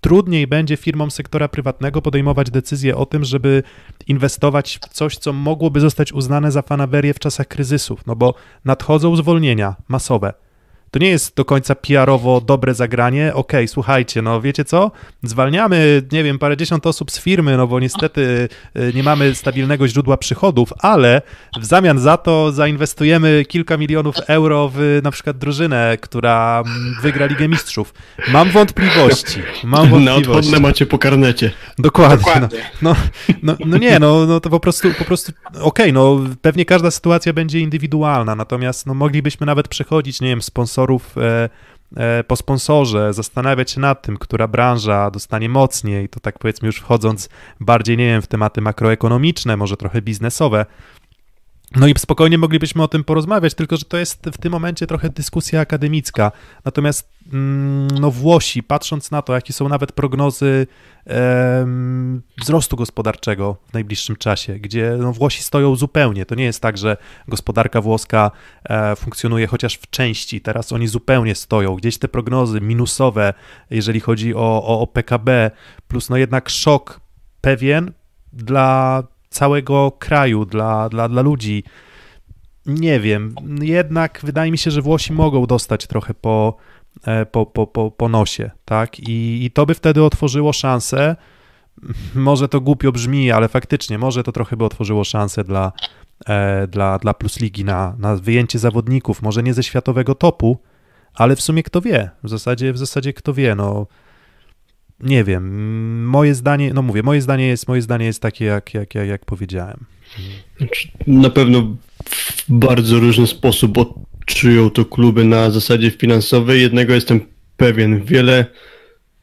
trudniej będzie firmom sektora prywatnego podejmować decyzję o tym, żeby inwestować w coś, co mogłoby zostać uznane za fanawerię w czasach kryzysów, no bo nadchodzą zwolnienia masowe to nie jest do końca PR-owo dobre zagranie. Okej, okay, słuchajcie, no wiecie co? Zwalniamy, nie wiem, parędziesiąt osób z firmy, no bo niestety y, nie mamy stabilnego źródła przychodów, ale w zamian za to zainwestujemy kilka milionów euro w na przykład drużynę, która mm, wygra Ligę Mistrzów. Mam wątpliwości. Mam wątpliwości. Na odchodne macie po karnecie. Dokładnie. Dokładnie. No, no, no, no, nie, no, no to po prostu, po prostu okej, okay, no pewnie każda sytuacja będzie indywidualna, natomiast no moglibyśmy nawet przechodzić, nie wiem, sponsor sponsorów e, e, po sponsorze, zastanawiać się nad tym, która branża dostanie mocniej, to tak powiedzmy już wchodząc bardziej, nie wiem, w tematy makroekonomiczne, może trochę biznesowe, no i spokojnie moglibyśmy o tym porozmawiać, tylko że to jest w tym momencie trochę dyskusja akademicka. Natomiast mm, no Włosi, patrząc na to, jakie są nawet prognozy wzrostu gospodarczego w najbliższym czasie, gdzie no, Włosi stoją zupełnie. To nie jest tak, że gospodarka włoska e, funkcjonuje chociaż w części. Teraz oni zupełnie stoją. Gdzieś te prognozy minusowe, jeżeli chodzi o, o, o PKB, plus no jednak szok pewien dla całego kraju, dla, dla, dla ludzi. Nie wiem, jednak wydaje mi się, że Włosi mogą dostać trochę po, e, po, po, po, po nosie, tak? I, I to by wtedy otworzyło szansę. Może to głupio brzmi, ale faktycznie, może to trochę by otworzyło szansę dla, e, dla, dla Plus Ligi na, na wyjęcie zawodników, może nie ze światowego topu, ale w sumie kto wie, w zasadzie, w zasadzie kto wie, no nie wiem, moje zdanie, no mówię, moje zdanie jest, moje zdanie jest takie, jak, jak, jak, jak powiedziałem. Znaczy, na pewno w bardzo różny sposób odczują to kluby na zasadzie finansowej. Jednego jestem pewien, wiele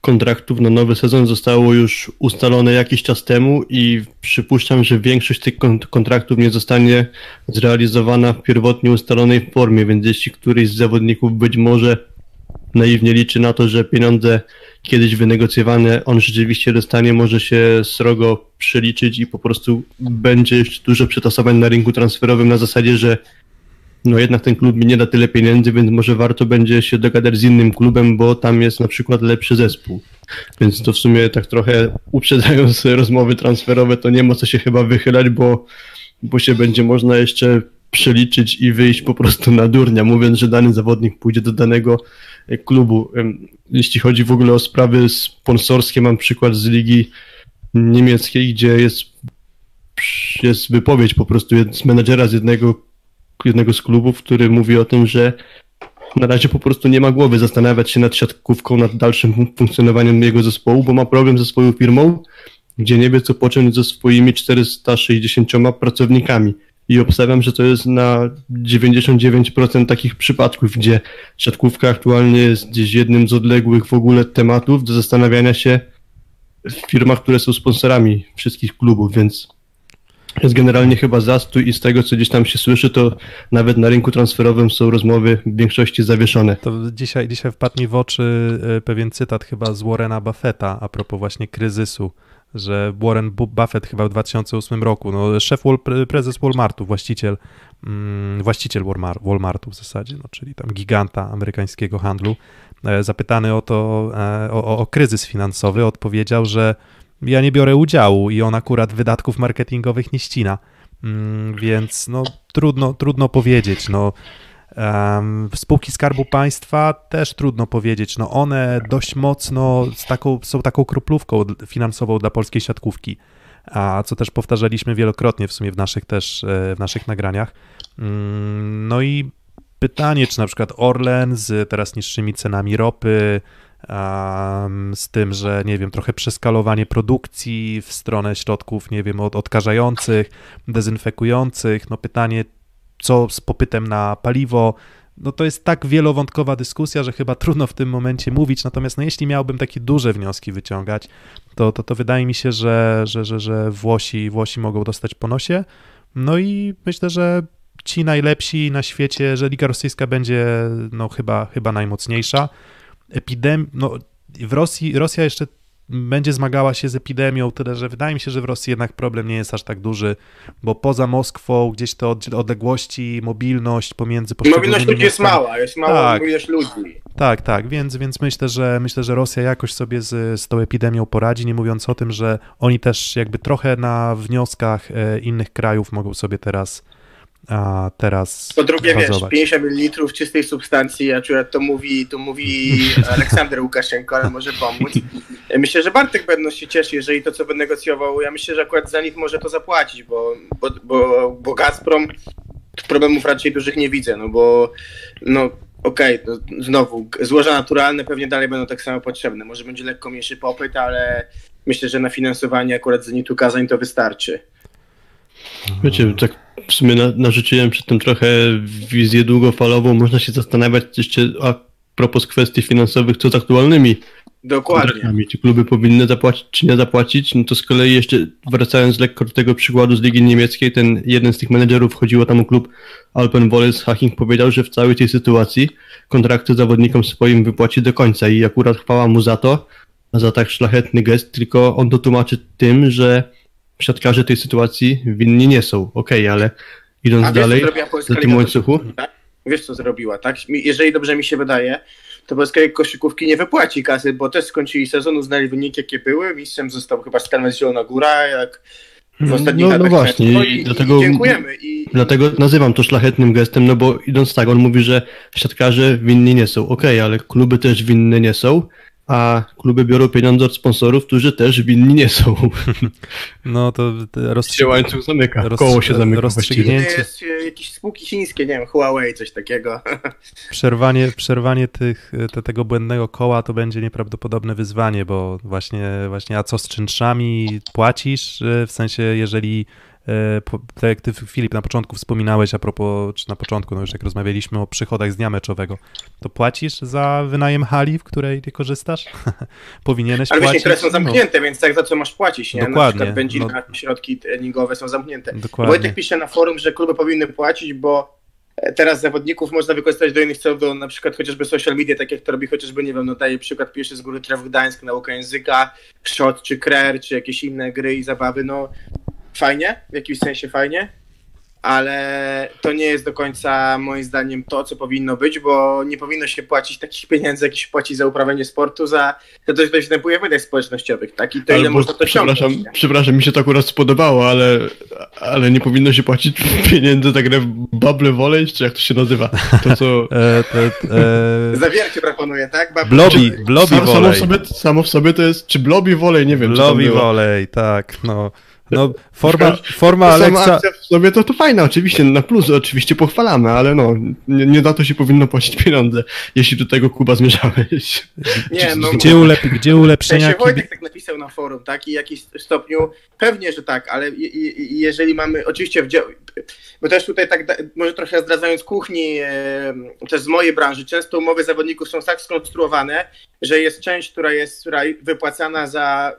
kontraktów na nowy sezon zostało już ustalone jakiś czas temu i przypuszczam, że większość tych kontraktów nie zostanie zrealizowana w pierwotnie ustalonej formie, więc jeśli któryś z zawodników być może naiwnie liczy na to, że pieniądze kiedyś wynegocjowane, on rzeczywiście dostanie, może się srogo przeliczyć i po prostu będzie dużo przetasowań na rynku transferowym na zasadzie, że no jednak ten klub mi nie da tyle pieniędzy, więc może warto będzie się dogadać z innym klubem, bo tam jest na przykład lepszy zespół. Więc to w sumie tak trochę uprzedzając *laughs* rozmowy transferowe, to nie ma co się chyba wychylać, bo, bo się będzie można jeszcze przeliczyć i wyjść po prostu na durnia, mówiąc, że dany zawodnik pójdzie do danego klubu. Jeśli chodzi w ogóle o sprawy sponsorskie, mam przykład z ligi niemieckiej, gdzie jest, jest wypowiedź po prostu z menedżera z jednego, jednego z klubów, który mówi o tym, że na razie po prostu nie ma głowy zastanawiać się nad siatkówką, nad dalszym funkcjonowaniem jego zespołu, bo ma problem ze swoją firmą, gdzie nie wie co począć ze swoimi 460 pracownikami. I obstawiam, że to jest na 99% takich przypadków, gdzie siatkówka aktualnie jest gdzieś jednym z odległych w ogóle tematów do zastanawiania się w firmach, które są sponsorami wszystkich klubów, więc jest generalnie chyba zastój i z tego, co gdzieś tam się słyszy, to nawet na rynku transferowym są rozmowy w większości zawieszone. To dzisiaj, dzisiaj wpadł mi w oczy e, pewien cytat chyba z Warrena Buffetta a propos właśnie kryzysu, że Warren Buffett chyba w 2008 roku, no szef, prezes Walmartu, właściciel, mm, właściciel Walmartu w zasadzie, no, czyli tam giganta amerykańskiego handlu, e, zapytany o to, e, o, o kryzys finansowy, odpowiedział, że ja nie biorę udziału i on akurat wydatków marketingowych nie ścina. Mm, więc no, trudno, trudno powiedzieć. No, spółki Skarbu Państwa też trudno powiedzieć. No, one dość mocno taką, są taką kroplówką finansową dla polskiej siatkówki, a co też powtarzaliśmy wielokrotnie w sumie w naszych też e, w naszych nagraniach. Mm, no i pytanie, czy na przykład Orlen z teraz niższymi cenami ropy, z tym, że nie wiem, trochę przeskalowanie produkcji w stronę środków, nie wiem, od, odkażających, dezynfekujących. No pytanie, co z popytem na paliwo. No to jest tak wielowątkowa dyskusja, że chyba trudno w tym momencie mówić. Natomiast no, jeśli miałbym takie duże wnioski wyciągać, to, to, to wydaje mi się, że, że, że, że Włosi, Włosi mogą dostać po nosie. No i myślę, że ci najlepsi na świecie, że Liga Rosyjska będzie no, chyba, chyba najmocniejsza epidemii, no w Rosji, Rosja jeszcze będzie zmagała się z epidemią, tyle że wydaje mi się, że w Rosji jednak problem nie jest aż tak duży, bo poza Moskwą gdzieś te odległości, mobilność pomiędzy poszczególnymi Mobilność ludzi jest mała, jest mała tak, mobilność ludzi. Tak, tak, więc, więc myślę, że myślę, że Rosja jakoś sobie z, z tą epidemią poradzi, nie mówiąc o tym, że oni też jakby trochę na wnioskach e, innych krajów mogą sobie teraz a teraz. Po drugie, wiesz, 50 ml czystej substancji, akurat to mówi, to mówi *laughs* Aleksander Łukaszenko, ale może pomóc. Myślę, że Bartek będą się cieszy, jeżeli to, co by negocjował, ja myślę, że akurat za nich może to zapłacić, bo, bo, bo, bo Gazprom problemów raczej dużych nie widzę, no bo no okej, okay, znowu, złoża naturalne pewnie dalej będą tak samo potrzebne. Może będzie lekko mniejszy popyt, ale myślę, że na finansowanie akurat Zenitu Kazań to wystarczy. Wiecie, tak w sumie na, narzuciłem przed tym trochę wizję długofalową. Można się zastanawiać jeszcze a propos kwestii finansowych, co z aktualnymi Dokładnie. Czy kluby powinny zapłacić, czy nie zapłacić? No to z kolei jeszcze wracając lekko do tego przykładu z Ligi Niemieckiej, ten jeden z tych menedżerów chodziło tam o klub Alpen Voles Haching powiedział, że w całej tej sytuacji kontrakty zawodnikom swoim wypłaci do końca i akurat chwała mu za to, za tak szlachetny gest, tylko on to tłumaczy tym, że siatkarze tej sytuacji winni nie są. Okej, okay, ale idąc wiesz, dalej za tym łańcuchu... Tak? Wiesz, co zrobiła, tak? Jeżeli dobrze mi się wydaje, to Polska koszykówki nie wypłaci kasy, bo też skończyli sezon, uznali wyniki, jakie były. Mistrzem został chyba Stelmes Zielona Góra, jak w ostatnich no, no właśnie, no i, dlatego, i dziękujemy. I... Dlatego nazywam to szlachetnym gestem, no bo idąc tak, on mówi, że siatkarze winni nie są. Okej, okay, ale kluby też winne nie są a kluby biorą pieniądze od sponsorów, którzy też winni nie są. *laughs* No to rozstrzygnięcie. łańcuch zamyka, roz... koło się zamyka rozstrzygnięcie. Jest jakieś spółki chińskie, nie wiem, Huawei, coś takiego. *laughs* Przerwanie, przerwanie tych, te, tego błędnego koła to będzie nieprawdopodobne wyzwanie, bo właśnie, właśnie a co z czynszami płacisz, w sensie jeżeli E, tak jak ty Filip na początku wspominałeś a propos, czy na początku, no już jak rozmawialiśmy o przychodach z dnia meczowego, to płacisz za wynajem hali, w której nie korzystasz? *laughs* Powinieneś Ale płacić. Ale które są zamknięte, no. więc tak za co masz płacić, nie? Dokładnie. Na przykład benzina, no. środki treningowe są zamknięte. Dokładnie. Wojtek pisze na forum, że kluby powinny płacić, bo teraz zawodników można wykorzystać do innych celów, do na przykład chociażby social media, tak jak to robi chociażby, nie wiem, no daje przykład pierwszy z góry Tref Gdańsk, nauka języka, Shot czy Krer, czy jakieś inne gry i zabawy, no fajnie, w jakimś sensie fajnie, ale to nie jest do końca moim zdaniem to, co powinno być, bo nie powinno się płacić takich pieniędzy, jakie się płaci za uprawianie sportu, za to, co się występuje w mediach społecznościowych, tak? I to ile można to przepraszam, przepraszam, mi się to akurat spodobało, ale, ale nie powinno się płacić *laughs* pieniędzy za grę w Bubble Volley, czy jak to się nazywa? To co... *laughs* e, to, e... Zawiercie proponuję, tak? Bubble... Blobi, blobi sam, samo, w sobie, samo w sobie to jest, czy blobi volley, nie wiem. Blobi volley, tak, no. No, forma, forma Alexa... w sobie to, to fajna, oczywiście, na plus oczywiście pochwalamy, ale no, nie, nie za to się powinno płacić pieniądze, jeśli do tego Kuba zmierzałeś. Nie, no, gdzie, ulep gdzie ulepszenia... Ja się Wojtek tak napisał na forum, tak, i jakiś stopniu, pewnie, że tak, ale i, i, jeżeli mamy, oczywiście, w bo też tutaj tak, może trochę zdradzając kuchni, też z mojej branży, często umowy zawodników są tak skonstruowane, że jest część, która jest która wypłacana za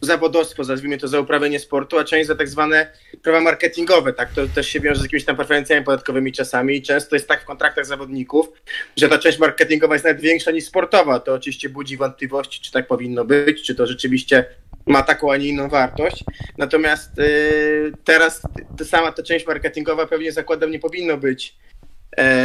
zawodowstwo, nazwijmy to za uprawianie sportu, a część za tak zwane prawa marketingowe, tak, to też się wiąże z jakimiś tam preferencjami podatkowymi czasami i często jest tak w kontraktach zawodników, że ta część marketingowa jest nawet większa niż sportowa, to oczywiście budzi wątpliwości, czy tak powinno być, czy to rzeczywiście ma taką, a nie inną wartość, natomiast yy, teraz ta sama ta część marketingowa pewnie zakładam nie powinno być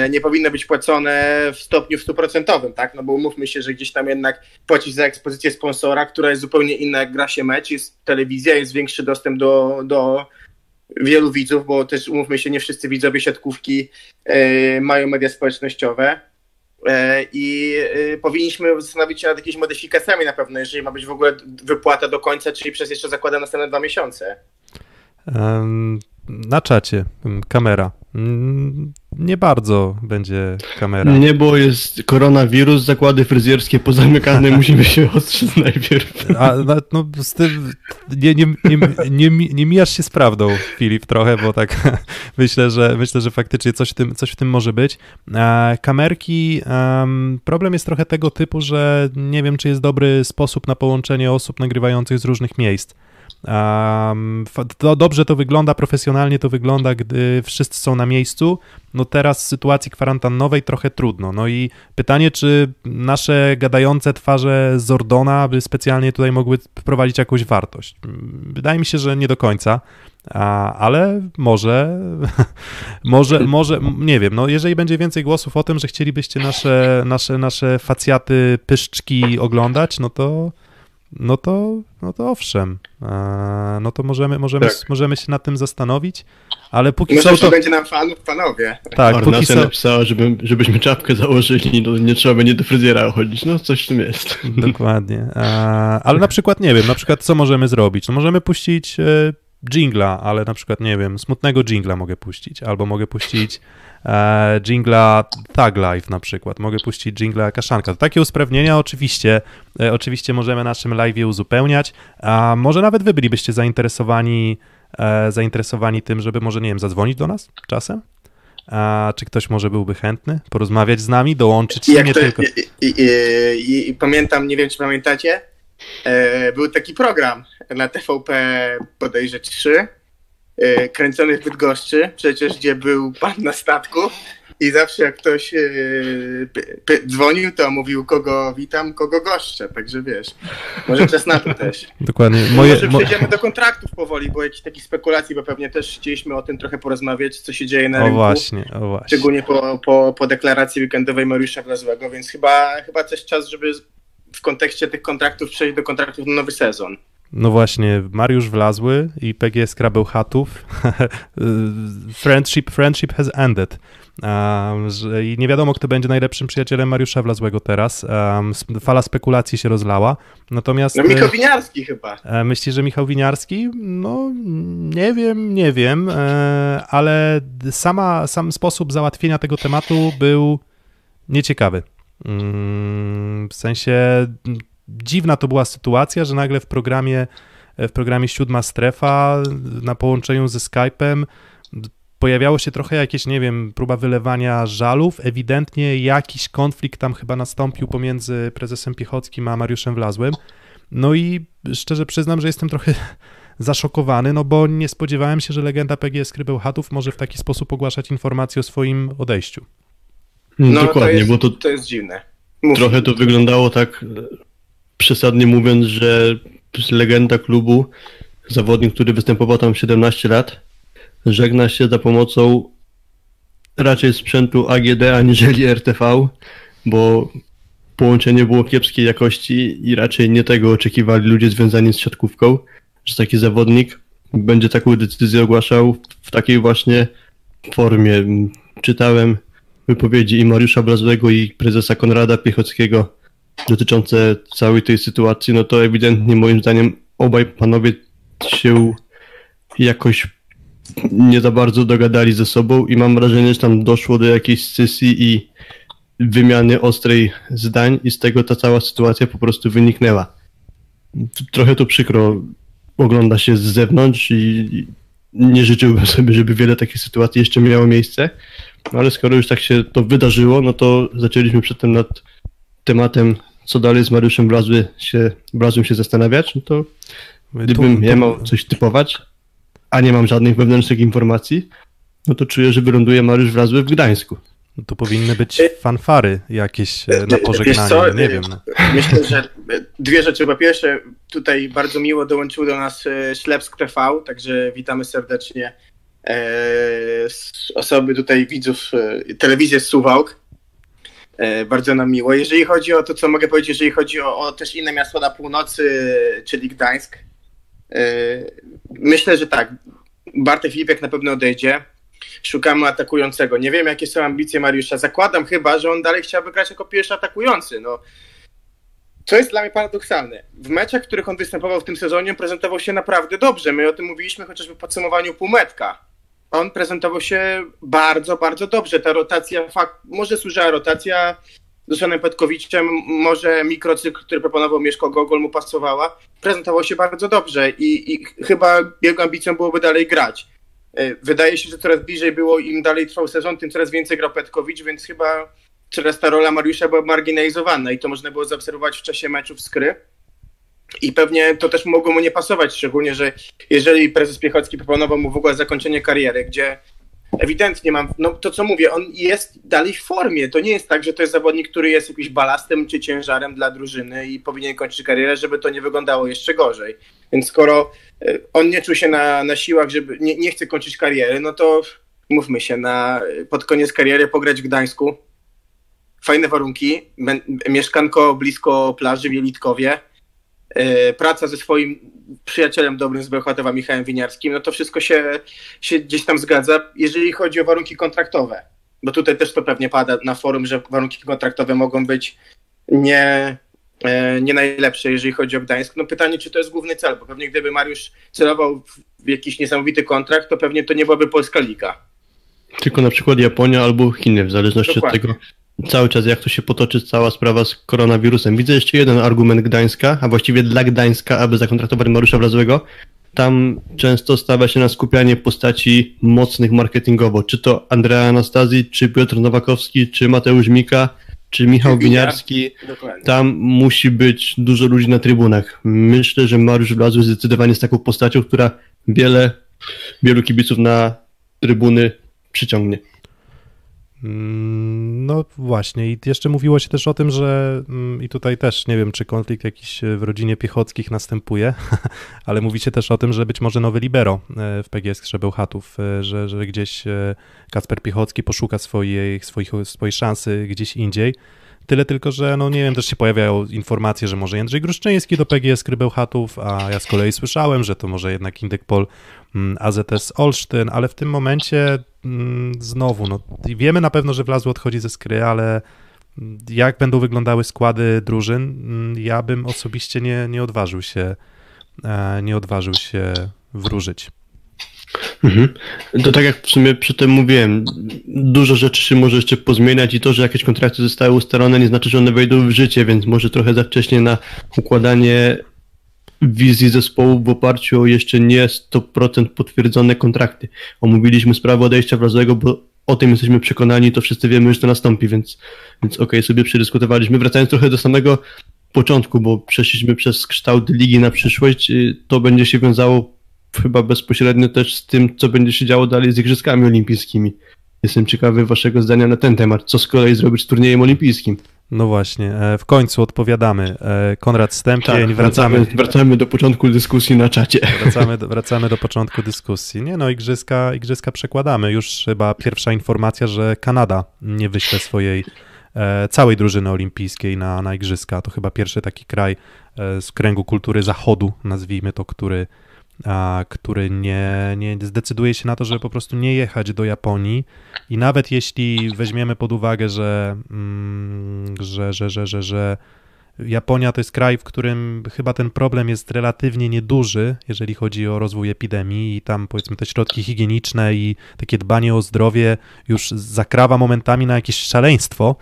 nie powinno być płacone w stopniu stuprocentowym, tak? No bo umówmy się, że gdzieś tam jednak płacić za ekspozycję sponsora, która jest zupełnie inna jak gra się mecz, jest telewizja, jest większy dostęp do, do wielu widzów, bo też umówmy się, nie wszyscy widzowie siatkówki e, mają media społecznościowe. E, I powinniśmy zastanowić się nad jakimiś modyfikacjami na pewno, jeżeli ma być w ogóle wypłata do końca, czyli przez jeszcze zakładam następne dwa miesiące. Na czacie kamera. Mm, nie bardzo będzie kamera. Nie, bo jest koronawirus, zakłady fryzjerskie pozamykane, *laughs* musimy się ostrzyć najpierw. A, no, no z tym nie, nie, nie, nie, nie mijasz się z prawdą, Filip, trochę, bo tak *laughs* myślę, że myślę, że faktycznie coś w tym, coś w tym może być. Kamerki, problem jest trochę tego typu, że nie wiem, czy jest dobry sposób na połączenie osób nagrywających z różnych miejsc. Um, to dobrze to wygląda, profesjonalnie to wygląda, gdy wszyscy są na miejscu. No teraz w sytuacji kwarantannowej trochę trudno. No i pytanie, czy nasze gadające twarze Zordona by specjalnie tutaj mogły wprowadzić jakąś wartość? Wydaje mi się, że nie do końca. A, ale może, *laughs* może, może, nie wiem, no jeżeli będzie więcej głosów o tym, że chcielibyście nasze, nasze, nasze facjaty, pyszczki oglądać, no to, no to, no to owszem, no to możemy, możemy, tak. możemy się nad tym zastanowić, ale póki Może co to... będzie nam fanów, panowie. Tak, póki co... napisała, żeby, żebyśmy czapkę założyli, no nie trzeba będzie do fryzjera chodzić, no coś w tym jest. Dokładnie, ale na przykład, nie wiem, na przykład co możemy zrobić? No możemy puścić e, jingla, ale na przykład, nie wiem, smutnego jingla mogę puścić, albo mogę puścić e, jingla Tag Life na przykład, mogę puścić jingla Kaszanka. To takie usprawnienia oczywiście, e, oczywiście możemy naszym live uzupełniać, a może nawet wy bylibyście zainteresowani, e, zainteresowani tym, żeby może, nie wiem, zadzwonić do nas czasem? A czy ktoś może byłby chętny porozmawiać z nami, dołączyć się, nie to, tylko... I, i, i, I, pamiętam, nie wiem czy pamiętacie, e, był taki program na TVP bodajże 3, E, kręcony w Bydgoszczy, przecież gdzie był pan na statku i zawsze jak ktoś e, dzwonił, to mówił kogo witam, kogo goszczę, także wiesz, może czas na to też. Dokładnie. Moje, może przejdziemy do kontraktów powoli, bo jakichś takich spekulacji, bo pewnie też chcieliśmy o tym trochę porozmawiać, co się dzieje na o rynku. Właśnie, o właśnie. Szczególnie po, po, po deklaracji weekendowej Mariusza Wlazłego, więc chyba, chyba też czas, żeby w kontekście tych kontraktów przejść do kontraktów na nowy sezon. No właśnie, Mariusz Wlazły i PGS Krabełchatów. *laughs* friendship, friendship has ended. Um, że, I nie wiadomo, kto będzie najlepszym przyjacielem Mariusza Wlazłego teraz. Um, fala spekulacji się rozlała. Natomiast. No Michał e, Winiarski chyba. E, myślisz, że Michał Winiarski? No, nie wiem, nie wiem, e, ale sama, sam sposób załatwienia tego tematu był nieciekawy. Mm, w sensie dziwna to była sytuacja, że nagle w programie, w programie Siódma Strefa na połączeniu ze Skype'em pojawiało się trochę jakieś, nie wiem, próba wylewania żalów. Ewidentnie jakiś konflikt tam chyba nastąpił pomiędzy prezesem Piechockim a Mariuszem Wlazłym. No i szczerze przyznam, że jestem trochę *laughs* zaszokowany, no bo nie spodziewałem się, że legenda PGS Krybełchatów może w taki sposób ogłaszać informacje o swoim odejściu. No, Dokładnie, to jest, bo to, to jest dziwne. Mów. Trochę to wyglądało tak przesadnie mówiąc, że legenda klubu, zawodnik, który występował tam 17 lat, żegna się za pomocą raczej sprzętu AGD aniżeli RTV, bo połączenie było kiepskiej jakości i raczej nie tego oczekiwali ludzie związani z siatkówką, że taki zawodnik będzie taką decyzję ogłaszał w takiej właśnie formie. Czytałem wypowiedzi i Mariusza Brazłego i prezesa Konrada Piechockiego dotyczące całej tej sytuacji, no to ewidentnie moim zdaniem obaj panowie się jakoś nie za bardzo dogadali ze sobą i mam wrażenie, że tam doszło do jakiejś sesji i wymiany ostrej zdań i z tego ta cała sytuacja po prostu wyniknęła. Trochę to przykro ogląda się z zewnątrz i nie życzyłbym sobie, żeby wiele takich sytuacji jeszcze miało miejsce, no ale skoro już tak się to wydarzyło, no to zaczęliśmy przedtem nad tematem, co dalej z Mariuszem Brazły się, Brazłem się zastanawiać, no to gdybym ja miał coś typować, a nie mam żadnych wewnętrznych informacji, no to czuję, że wyląduje Mariusz Wrazły w Gdańsku. No to powinny być fanfary jakieś e, na pożegnanie, nie wiem. No. Myślę, że dwie rzeczy. Po pierwsze, tutaj bardzo miło dołączył do nas e, Ślepsk TV, także witamy serdecznie e, osoby tutaj widzów telewizji z Suwałk. Bardzo nam miło. Jeżeli chodzi o to, co mogę powiedzieć, jeżeli chodzi o, o też inne miasto na północy, czyli Gdańsk, myślę, że tak. Bartek Filipek na pewno odejdzie szukamy atakującego. Nie wiem, jakie są ambicje Mariusza. Zakładam chyba, że on dalej chciałby grać jako pierwszy atakujący. No, co jest dla mnie paradoksalne. W meczach, w których on występował w tym sezonie, prezentował się naprawdę dobrze. My o tym mówiliśmy chociażby w podsumowaniu półmetka. On prezentował się bardzo, bardzo dobrze. Ta rotacja, fakt, może służyła rotacja z Seanem Petkowiczem, może mikrocykl, który proponował Mieszko Gogol mu pasowała. Prezentował się bardzo dobrze i, i chyba jego ambicją byłoby dalej grać. E, wydaje się, że coraz bliżej było, im dalej trwał sezon, tym coraz więcej grał Petkowicz, więc chyba coraz ta rola Mariusza była marginalizowana i to można było zaobserwować w czasie meczów z Kry. I pewnie to też mogło mu nie pasować, szczególnie, że jeżeli prezes Piechocki proponował mu w ogóle zakończenie kariery, gdzie ewidentnie mam, no to co mówię, on jest dalej w formie. To nie jest tak, że to jest zawodnik, który jest jakimś balastem czy ciężarem dla drużyny i powinien kończyć karierę, żeby to nie wyglądało jeszcze gorzej. Więc skoro e, on nie czuł się na, na siłach, żeby nie, nie chce kończyć kariery, no to mówmy się, na, pod koniec kariery pograć w Gdańsku. Fajne warunki, mieszkanko blisko plaży w Jelitkowie, praca ze swoim przyjacielem dobrym z Bełchatowa, Michałem Winiarskim, no to wszystko się, się gdzieś tam zgadza, jeżeli chodzi o warunki kontraktowe. Bo tutaj też to pewnie pada na forum, że warunki kontraktowe mogą być nie, e, nie najlepsze, jeżeli chodzi o Gdańsk. No pytanie, czy to jest główny cel, bo pewnie gdyby Mariusz celował w jakiś niesamowity kontrakt, to pewnie to nie byłaby Polska Liga. Tylko na przykład Japonia albo Chiny, w zależności Dokładnie. od tego, cały czas jak to się potoczy cała sprawa z koronawirusem. Widzę jeszcze jeden argument Gdańska, a właściwie dla Gdańska, aby zakontraktować Mariusza Wlazłego. Tam często stawia się na skupianie postaci mocnych marketingowo. Czy to Andrea Anastazji, czy Piotr Nowakowski, czy Mateusz Mika, czy Michał Winiarski. Tam musi być dużo ludzi na trybunach. Myślę, że Mariusz Wlazły zdecydowanie jest taką postacią, która wiele, wielu kibiców na trybuny przyciągnie. Mm, no właśnie, i jeszcze mówiło się też o tym, że mm, i tutaj też nie wiem, czy konflikt jakiś e, w rodzinie Piechotskich następuje, *laughs* ale mówi się też o tym, że być może nowy libero e, w PGS Krzebełchatów, e, że, że gdzieś Kacper Piechocki poszuka swojej, swoich, swojej szansy gdzieś indziej. Tyle tylko, że no nie wiem, też się pojawiają informacje, że może Jędrzej Gruszczyński do PGS Krybełchatów, a ja z kolei słyszałem, że to może jednak Indykpol mm, AZS Olsztyn, ale w tym momencie mm, znowu, no wiemy na pewno, że Wlazły odchodzi ze skry, ale jak będą wyglądały składy drużyn, mm, ja bym osobiście nie, nie odważył się e, nie odważył się wróżyć. Mhm. To tak jak w sumie przy tym mówiłem, dużo rzeczy się może jeszcze pozmieniać i to, że jakieś kontrakty zostały ustalone nie znaczy, że one wejdą w życie, więc może trochę za wcześnie na układanie wizji zespołu w oparciu o jeszcze nie 100% potwierdzone kontrakty. Omówiliśmy sprawę odejścia wrazowego, bo o tym jesteśmy przekonani, to wszyscy wiemy, że to nastąpi, więc, więc okej, okay, sobie przedyskutowaliśmy. Wracając trochę do samego początku, bo przeszliśmy przez kształt ligi na przyszłość, to będzie się wiązało chyba bezpośrednio też z tym, co będzie się działo dalej z Igrzyskami Olimpijskimi. Jestem ciekawy waszego zdania na ten temat. Co z kolei zrobić z turniejem olimpijskim? No właśnie, e, w końcu odpowiadamy. E, Konrad Stępień, Tak, wracamy, wracamy, do początku dyskusji na czacie. wracamy, do, wracamy do początku dyskusji. Nie no, igrzyska, igrzyska przekładamy. Już chyba pierwsza informacja, że Kanada nie wyśle swojej e, całej drużyny olimpijskiej na, na igrzyska. To chyba pierwszy taki kraj z kręgu kultury zachodu, nazwijmy to, który, a, który nie, nie zdecyduje się na to, żeby po prostu nie jechać do Japonii. I nawet jeśli weźmiemy pod uwagę, że, mm, że, że, że, że, że Japonia to jest kraj, w którym chyba ten problem jest relatywnie nieduży, jeżeli chodzi o rozwój epidemii i tam powiedzmy te środki higieniczne i takie dbanie o zdrowie już zakrawa momentami na jakieś szaleństwo,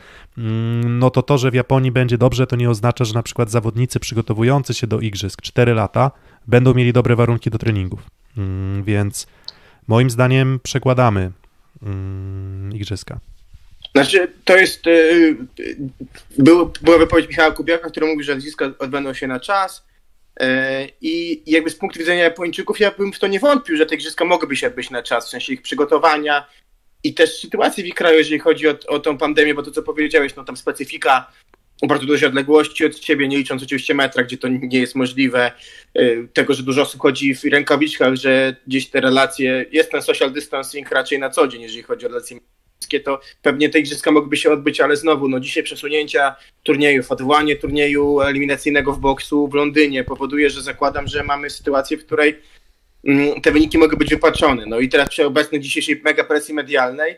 no to to, że w Japonii będzie dobrze, to nie oznacza, że na przykład zawodnicy przygotowujący się do igrzysk 4 lata będą mieli dobre warunki do treningów. Mm, Więc moim zdaniem przekładamy mm, igrzyska. Znaczy, to jest. Yy, był, była wypowiedź Michała Kubiaka, który mówił, że igrzyska odbędą się na czas. Yy, I jakby z punktu widzenia Japończyków, ja bym w to nie wątpił, że te igrzyska mogłyby się odbyć na czas, w sensie ich przygotowania i też sytuacji w ich kraju, jeżeli chodzi o, o tą pandemię, bo to co powiedziałeś, no tam specyfika bardzo duże odległości od ciebie, nie licząc oczywiście metra, gdzie to nie jest możliwe, yy, tego, że dużo osób chodzi w rękawiczkach, że gdzieś te relacje, jest ten social distancing raczej na co dzień, jeżeli chodzi o relacje międzyludzkie, to pewnie te igrzyska mogłyby się odbyć, ale znowu, no dzisiaj przesunięcia turniejów, odwołanie turnieju eliminacyjnego w boksu w Londynie powoduje, że zakładam, że mamy sytuację, w której te wyniki mogą być wypaczone. No i teraz przy obecnej dzisiejszej mega presji medialnej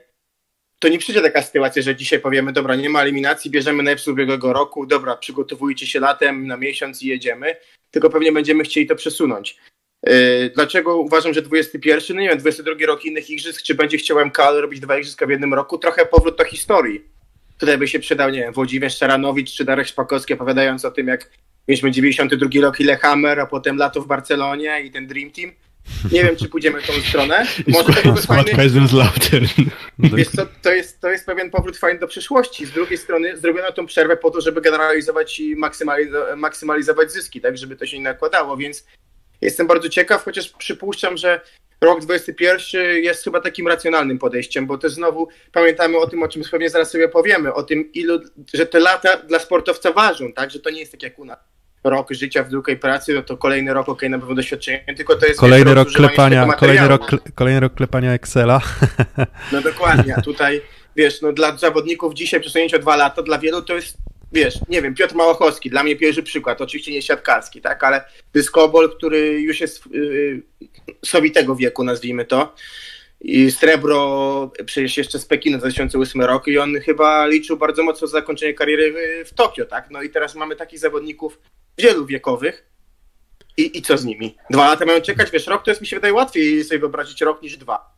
to nie przyjdzie taka sytuacja, że dzisiaj powiemy, dobra, nie ma eliminacji, bierzemy najlepszy ubiegłego roku, dobra, przygotowujcie się latem na miesiąc i jedziemy, tylko pewnie będziemy chcieli to przesunąć. Yy, Dlaczego uważam, że 21, no nie wiem, 22 rok innych igrzysk, czy będzie chciał MKL robić dwa igrzyska w jednym roku? Trochę powrót do historii. Tutaj by się przydał, nie wiem, Włodzimierz Szaranowicz czy Darek Szpakowski opowiadając o tym, jak mieliśmy 92 rok Lillehammer, a potem lato w Barcelonie i ten Dream Team. Nie wiem, czy pójdziemy w tą stronę. Może to byłby fajny. Wiesz co, to jest, to jest pewien powrót fajny do przyszłości. Z drugiej strony zrobiono tą przerwę po to, żeby generalizować i maksymalizo- maksymalizować zyski, tak, żeby to się nie nakładało, więc jestem bardzo ciekaw, chociaż przypuszczam, że rok 21 jest chyba takim racjonalnym podejściem, bo też znowu pamiętamy o tym, o czym pewnie zaraz sobie powiemy, o tym, ilu, że te lata dla sportowca ważą, tak, że to nie jest tak jak u nas. Rok życia w długiej pracy, no to kolejny rok, okej, na pewno doświadczenie, tylko to jest Kolejny wiesz, rok klepania, kolejny rok, kle- kolejny rok klepania Excela. *laughs* No dokładnie, a tutaj, wiesz, no dla zawodników dzisiaj przesunięcie o dwa lata, dla wielu to jest, wiesz, nie wiem, Piotr Małochowski, dla mnie pierwszy przykład, oczywiście nie siatkarski, tak, ale dyskobol, który już jest yy, sowitego wieku, nazwijmy to, i Srebro przecież jeszcze z Pekinu 2008 rok i on chyba liczył bardzo mocno zakończenie kariery w Tokio, tak, no i teraz mamy takich zawodników wielu wiekowych, i, I co z nimi? Dwa lata mają czekać, wiesz, rok to jest mi się wydaje łatwiej sobie wyobrazić rok niż dwa.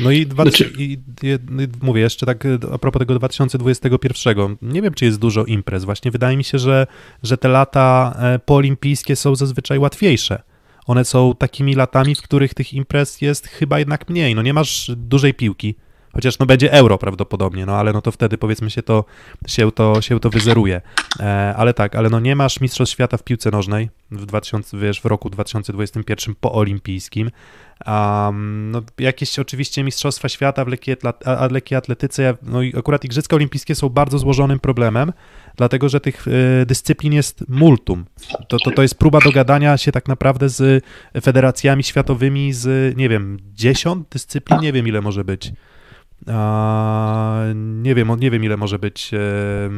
No i, dwa, Znaczy- i, i, i mówię jeszcze tak e, a propos tego 2021. Nie wiem, czy jest dużo imprez. Właśnie wydaje mi się, że, że te lata e, poolimpijskie są zazwyczaj łatwiejsze. One są takimi latami, w których tych imprez jest chyba jednak mniej. No nie masz dużej piłki. Chociaż no będzie euro prawdopodobnie, no ale no to wtedy powiedzmy się to, się to, się to wyzeruje. E, ale tak, ale no nie masz Mistrzostw Świata w piłce nożnej w, 2000, wiesz, w roku 2021 po olimpijskim. Um, no, jakieś oczywiście Mistrzostwa Świata w lekkiej, atletyce, no i akurat Igrzyska Olimpijskie są bardzo złożonym problemem, dlatego że tych y, dyscyplin jest multum. To, to, to jest próba dogadania się tak naprawdę z federacjami światowymi z, nie wiem, 10 dyscyplin, nie wiem ile może być. Nie wiem, nie wiem ile może być e,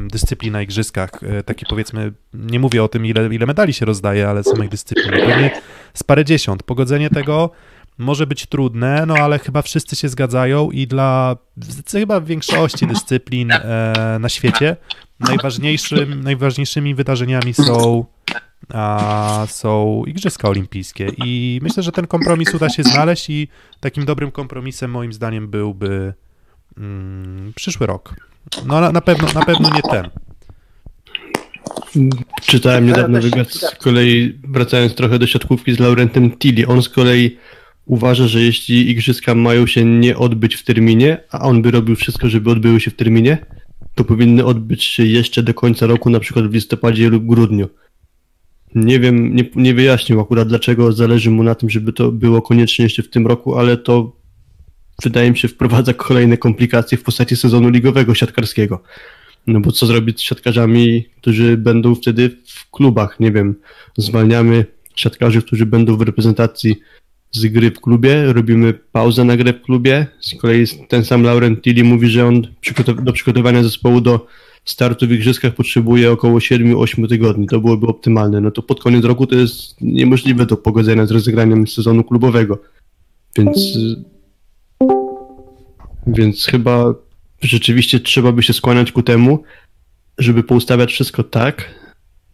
dyscyplin na igrzyskach. E, taki powiedzmy, nie mówię o tym ile, ile medali się rozdaje, ale samych dyscyplin. Pewnie z parę dziesiąt. Pogodzenie tego może być trudne, no ale chyba wszyscy się zgadzają i dla chyba większości dyscyplin e, na świecie najważniejszym, najważniejszymi wydarzeniami są, a, są Igrzyska Olimpijskie i myślę, że ten kompromis uda się znaleźć i takim dobrym kompromisem moim zdaniem byłby mm, przyszły rok. No na, na, pewno, na pewno nie ten. Czytałem niedawno wywiad z kolei, wracając trochę do siatkówki z Laurentem Tilly. On z kolei uważa, że jeśli igrzyska mają się nie odbyć w terminie, a on by robił wszystko, żeby odbyły się w terminie, to powinny odbyć się jeszcze do końca roku, na przykład w listopadzie lub grudniu. Nie wiem, nie, nie wyjaśnił akurat dlaczego zależy mu na tym, żeby to było koniecznie jeszcze w tym roku, ale to wydaje mi się wprowadza kolejne komplikacje w postaci sezonu ligowego siatkarskiego. No bo co zrobić z siatkarzami, którzy będą wtedy w klubach? Nie wiem, zwalniamy siatkarzy, którzy będą w reprezentacji z gry w klubie, robimy pauzę na grę w klubie. Z kolei ten sam Laurent Tilly mówi, że on do przygotowania zespołu do startu w igrzyskach potrzebuje około 7-8 tygodni. To byłoby optymalne. No to pod koniec roku to jest niemożliwe do pogodzenia z rozegraniem sezonu klubowego. Więc, więc chyba rzeczywiście trzeba by się skłaniać ku temu, żeby poustawiać wszystko tak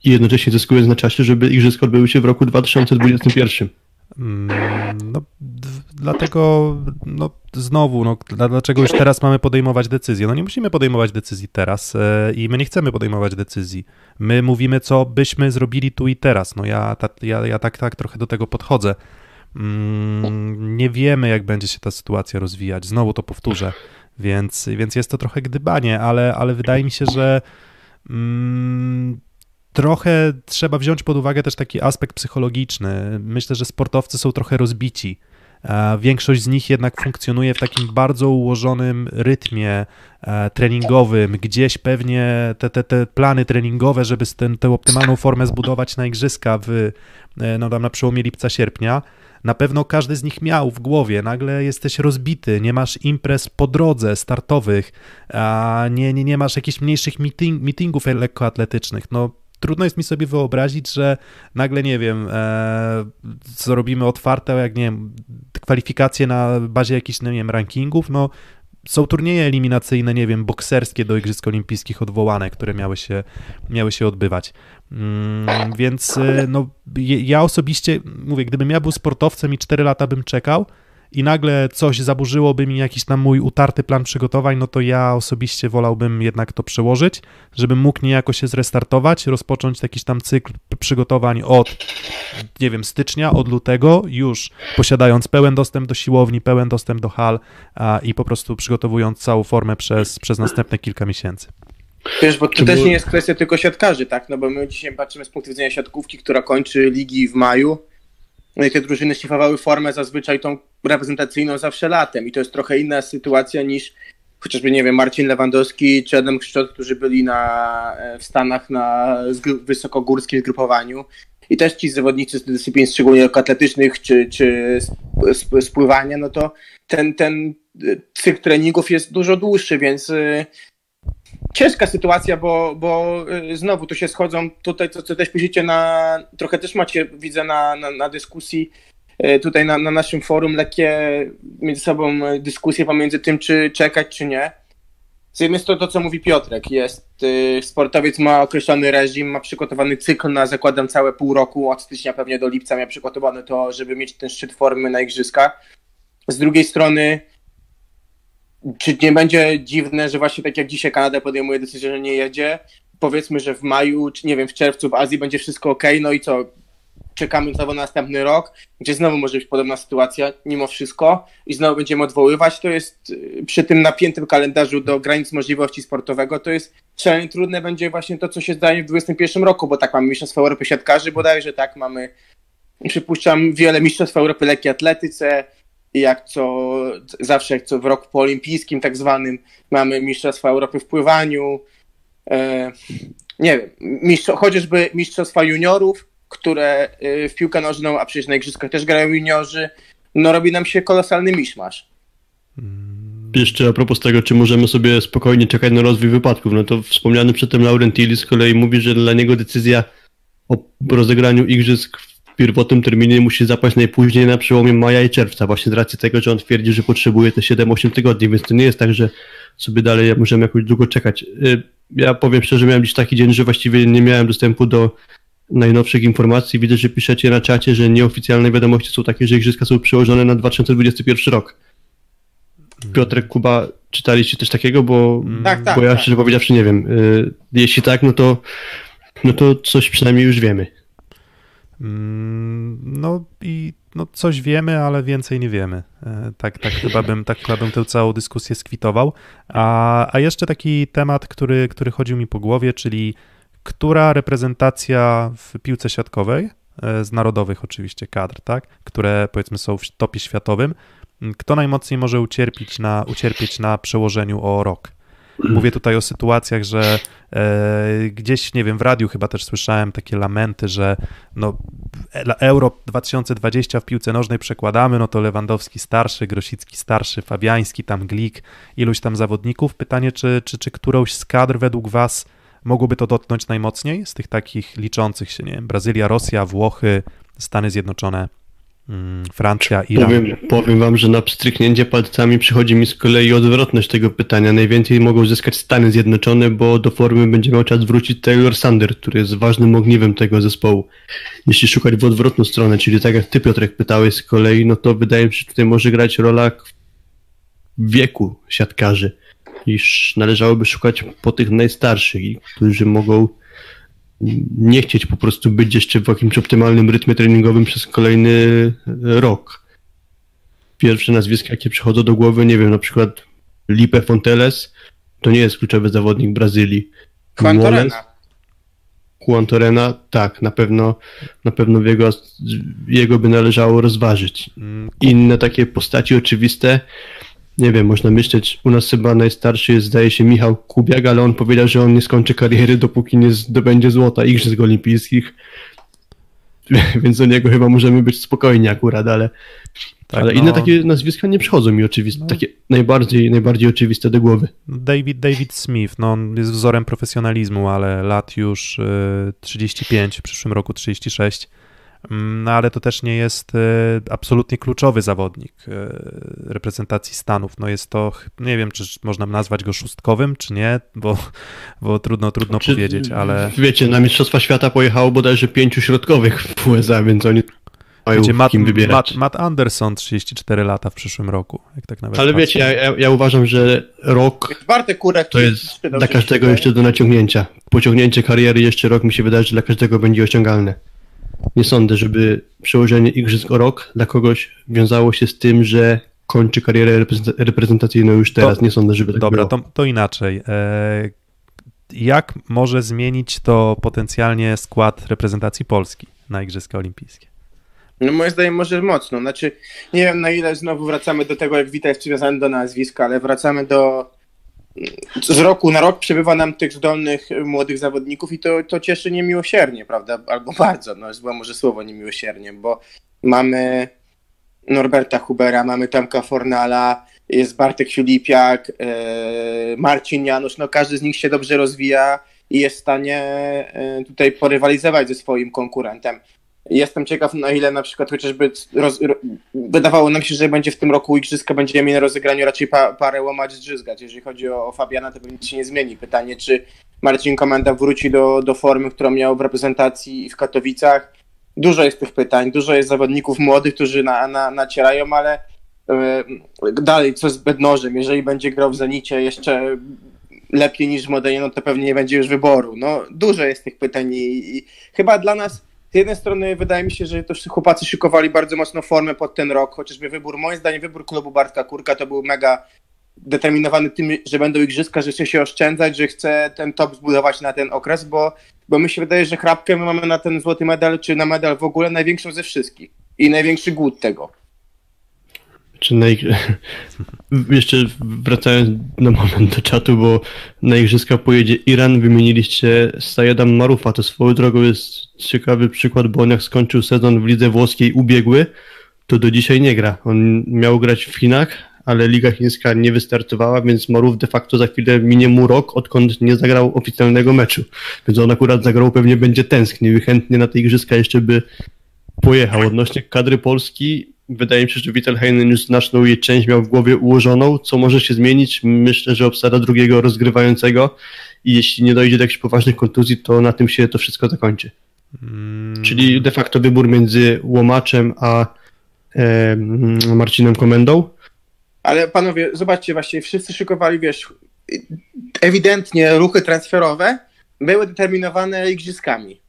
i jednocześnie zyskując na czasie, żeby igrzyska odbyły się w roku 2021. Mm, no, dlatego, no, znowu, no, dlaczego już teraz mamy podejmować decyzje? No nie musimy podejmować decyzji teraz e, i my nie chcemy podejmować decyzji. My mówimy, co byśmy zrobili tu i teraz. No ja, ta, ja, ja tak, tak trochę do tego podchodzę. Mm, nie wiemy, jak będzie się ta sytuacja rozwijać. Znowu to powtórzę. Więc, więc jest to trochę gdybanie, ale, ale wydaje mi się, że mm, trochę trzeba wziąć pod uwagę też taki aspekt psychologiczny. Myślę, że sportowcy są trochę rozbici. Większość z nich jednak funkcjonuje w takim bardzo ułożonym rytmie e, treningowym, gdzieś pewnie te, te, te plany treningowe, żeby ten, tę optymalną formę zbudować na igrzyska w, e, no na przełomie lipca-sierpnia, na pewno każdy z nich miał w głowie, nagle jesteś rozbity, nie masz imprez po drodze startowych, a nie, nie, nie masz jakichś mniejszych meeting, meetingów lekkoatletycznych, no trudno jest mi sobie wyobrazić, że nagle, nie wiem, e, co robimy otwarte, jak nie wiem, kwalifikacje na bazie jakichś, no nie wiem, rankingów, no są turnieje eliminacyjne, nie wiem, bokserskie do Igrzysk Olimpijskich odwołane, które miały się, miały się odbywać. Mm, więc e, no, ja osobiście, mówię, gdybym ja był sportowcem i 4 lata bym czekał, i nagle coś zaburzyłoby mi jakiś tam mój utarty plan przygotowań, no to ja osobiście wolałbym jednak to przełożyć, żebym mógł niejako się zrestartować, rozpocząć jakiś tam cykl przygotowań od, nie wiem, stycznia, od lutego, już posiadając pełen dostęp do siłowni, pełen dostęp do hal a, i po prostu przygotowując całą formę przez, przez następne kilka miesięcy. Wiesz, bo to też nie jest kwestia tylko siatkarzy, tak? No bo my dzisiaj patrzymy z punktu widzenia siatkówki, która kończy ligi w maju, no i te drużyny szlifowały formę zazwyczaj tą reprezentacyjną zawsze latem. I to jest trochę inna sytuacja niż chociażby, nie wiem, Marcin Lewandowski czy Adam Kszczot, którzy byli na, w Stanach na wysokogórskim zgrupowaniu. I też ci zawodnicy z dyscyplin szczególnie atletycznych czy, czy spływania, no to ten, ten cykl treningów jest dużo dłuższy, więc y, ciężka sytuacja, bo, bo y, znowu tu się schodzą tutaj, co, co też piszecie na, trochę też macie, widzę na, na, na dyskusji y, tutaj na, na naszym forum lekkie między sobą dyskusje pomiędzy tym, czy czekać, czy nie. Z jednej strony to, co mówi Piotrek, jest y, sportowiec ma określony reżim, ma przygotowany cykl na zakładam całe pół roku, od stycznia pewnie do lipca miał przygotowany to, żeby mieć ten szczyt formy na igrzyskach. Z drugiej strony czy nie będzie dziwne, że właśnie tak jak dzisiaj Kanada podejmuje decyzję, że nie jedzie? Powiedzmy, że w maju, czy nie wiem, w czerwcu w Azji będzie wszystko ok, no i co? Czekamy znowu na następny rok, gdzie znowu może być podobna sytuacja, mimo wszystko, i znowu będziemy odwoływać. To jest y, przy tym napiętym kalendarzu do granic możliwości sportowego, to jest szalenie trudne będzie właśnie to, co się zdaje w 2021 roku, bo tak mamy Mistrzostwo Europy Siatkarzy, bodajże tak, mamy, przypuszczam, wiele Mistrzostw Europy Lekkiej Atletyce, jak co zawsze jak co w roku poolimpijskim tak zwanym mamy Mistrzostwa Europy w pływaniu, e, nie wiem, mistrz, chociażby Mistrzostwa Juniorów, które e, w piłkę nożną, a przecież na igrzyskach też grają juniorzy, no robi nam się kolosalny miszmasz. Jeszcze a propos tego, czy możemy sobie spokojnie czekać na rozwój wypadków, no to wspomniany przedtem Laurent Tilly z kolei mówi, że dla niego decyzja o rozegraniu igrzysk pierwotnym terminie musi zapaść najpóźniej na przełomie maja i czerwca, właśnie z racji tego, że on twierdzi, że potrzebuje te 7-8 tygodni, więc to nie jest tak, że sobie dalej możemy jakoś długo czekać. Y, ja powiem szczerze, miałem dziś taki dzień, że właściwie nie miałem dostępu do najnowszych informacji. Widzę, że piszecie na czacie, że nieoficjalne wiadomości są takie, że igrzyska są przełożone na 2021 rok. Piotrek, Kuba, czytaliście coś takiego? Bo, tak, tak, bo ja tak. szczerze powiedziawszy nie wiem. Y, jeśli tak, no to, no to coś przynajmniej już wiemy. Mm, no i no coś wiemy, ale więcej nie wiemy. E, tak, tak, chyba, bym, tak chyba bym tę całą dyskusję skwitował. A, a jeszcze taki temat, który, który chodził mi po głowie, czyli która reprezentacja w piłce siatkowej, e, z narodowych oczywiście kadr, tak, które powiedzmy są w topie światowym, kto najmocniej może ucierpieć na, ucierpieć na przełożeniu o rok? *clears throat* Mówię tutaj o sytuacjach, że e, gdzieś, nie wiem, w radiu chyba też słyszałem takie lamenty, że no, Euro 2020 w piłce nożnej przekładamy, no to Lewandowski starszy, Grosicki starszy, Fabiański, tam Glik, iluś tam zawodników. Pytanie, czy, czy, czy którąś z kadr według Was mogłoby to dotknąć najmocniej z tych takich liczących się, nie wiem, Brazylia, Rosja, Włochy, Stany Zjednoczone, Francja, Iran. Powiem, powiem wam, że na pstryknięcie palcami przychodzi mi z kolei odwrotność tego pytania. Najwięcej mogą zyskać Stany Zjednoczone, bo do formy będzie miał czas wrócić Taylor Sander, który jest ważnym ogniwem tego zespołu. Jeśli szukać w odwrotną stronę, czyli tak jak ty Piotrek pytałeś z kolei, no to wydaje mi się, że tutaj może grać rola wieku siatkarzy, iż należałoby szukać po tych najstarszych, którzy mogą nie chcieć po prostu być jeszcze w jakimś optymalnym rytmie treningowym przez kolejny rok. Pierwsze nazwiska, jakie przychodzą do głowy, nie wiem, na przykład Lipe Fonteles, to nie jest kluczowy zawodnik Brazylii. Juan Torena. Juan Torena, tak, na pewno, na pewno jego, jego by należało rozważyć. Mm. Inne takie postaci oczywiste, nie wiem, można myśleć, u nas chyba najstarszy jest, zdaje się, Michał Kubiak, ale on powiedział, że on nie skończy kariery, dopóki nie zdobędzie złota Igrzysk Olimpijskich. *laughs* Więc do niego chyba możemy być spokojni akurat, ale, tak, ale no. inne takie nazwiska nie przychodzą mi oczywiste, no. takie najbardziej, najbardziej oczywiste do głowy. David, David Smith, no on jest wzorem profesjonalizmu, ale lat już 35, y, w przyszłym roku 36 Mm, no ale to też nie jest e, absolutnie kluczowy zawodnik e, reprezentacji Stanów. No jest to, nie wiem, czy można nazwać go szóstkowym, czy nie, bo, bo trudno, trudno czy, powiedzieć, ale... Wiecie, na Mistrzostwa Świata pojechało bodajże pięciu środkowych w USA, więc oni wiecie, Matt, kim wybierać. Matt, Matt, Anderson, 34 lata w przyszłym roku, jak tak nawet Ale wiecie, ja, ja, uważam, że rok Kurek to jest dla każdego jeszcze do naciągnięcia. Pociągnięcie kariery jeszcze rok mi się wydaje, że dla każdego będzie osiągalne. Nie sądzę, żeby przełożenie Igrzysk o rok dla kogoś wiązało się z tym, że kończy karierę reprezentacyjną już teraz. To, nie sądzę, żeby tak Dobra, było. To, to inaczej. E, jak może zmienić to potencjalnie skład reprezentacji Polski na Igrzyska Olimpijskie? No moim zdaniem może mocno. Znaczy, nie wiem na ile znowu wracamy do tego, jak Wita jest przywiązany do nazwiska, ale wracamy do z roku na rok przybywa nam tych zdolnych młodych zawodników i to, to cieszy niemiłosiernie, prawda? Albo bardzo, no złe może słowo niemiłosiernie, bo mamy Norberta Hubera, mamy Tomka Fornala, jest Bartek Filipiak, yy, Marcin Janusz, no każdy z nich się dobrze rozwija i jest w stanie yy, tutaj porywalizować ze swoim konkurentem. Jestem ciekaw, na ile na przykład chociażby roz, wydawało nam się, że będzie w tym roku igrzyska, będziemy mieli na rozegraniu raczej pa, parę łamać drzygać. Jeżeli chodzi o, o Fabiana, to nic się nie zmieni. Pytanie, czy Marcin Komenda wróci do, do formy, którą miał w reprezentacji w Katowicach. Dużo jest tych pytań, dużo jest zawodników młodych, którzy na, na, nacierają, ale yy, dalej, co z Bednożem? Jeżeli będzie grał w Zenicie jeszcze lepiej niż w Modenie, no to pewnie nie będzie już wyboru. No, dużo jest tych pytań i, i chyba dla nas z jednej strony wydaje mi się, że to chłopacy szykowali bardzo mocno formę pod ten rok, chociażby wybór, moim zdaniem wybór klubu Bartka Kurka to był mega determinowany tym, że będą igrzyska, że chce się oszczędzać, że chce ten top zbudować na ten okres, bo, bo mi się wydaje, że chrapkę my mamy na ten złoty medal, czy na medal w ogóle największą ze wszystkich i największy głód tego. Czy na, *laughs* jeszcze wracając na moment do czatu, bo na igrzyska pojedzie Iran, wymieniliście Sayedam Marufa, to swoją drogą jest ciekawy przykład, bo on jak skończył sezon w lidze włoskiej ubiegły, to do dzisiaj nie gra. On miał grać w Chinach, ale Liga Chińska nie wystartowała, więc Maruf de facto za chwilę minie mu rok, odkąd nie zagrał oficjalnego meczu. Więc on akurat zagrał, pewnie będzie tęsknił i chętnie na te igrzyska jeszcze by pojechał. Odnośnie kadry Polski, wydaje mi się, że Wittelheinen już znaczną jej część miał w głowie ułożoną. Co może się zmienić? Myślę, że obsada drugiego rozgrywającego i jeśli nie dojdzie do jakichś poważnych kontuzji, to na tym się to wszystko zakończy. Hmm. Czyli de facto wybór między Łomaczem a e, Marcinem Komendą. Ale panowie, zobaczcie, właśnie wszyscy szykowali, wiesz, ewidentnie ruchy transferowe były determinowane igrzyskami.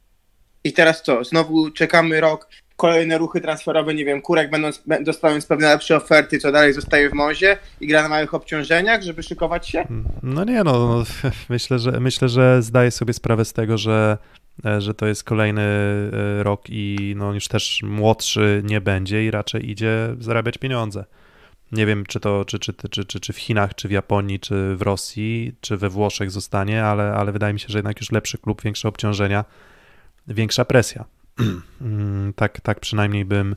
I teraz co? Znowu czekamy rok kolejne ruchy transferowe, nie wiem, Kurek będąc, dostając pewne lepsze oferty, co dalej zostaje w Mozie i gra na małych obciążeniach, żeby szykować się? No nie, no, no *laughs* myślę, że, myślę, że zdaję sobie sprawę z tego, że, e, że to jest kolejny e, rok i no już też młodszy nie będzie i raczej idzie zarabiać pieniądze. Nie wiem, czy to czy, czy, czy, czy, czy w Chinach, czy w Japonii, czy w Rosji, czy we Włoszech zostanie, ale, ale wydaje mi się, że jednak już lepszy klub, większe obciążenia, większa presja. *clears throat* Mm, tak, tak przynajmniej bym,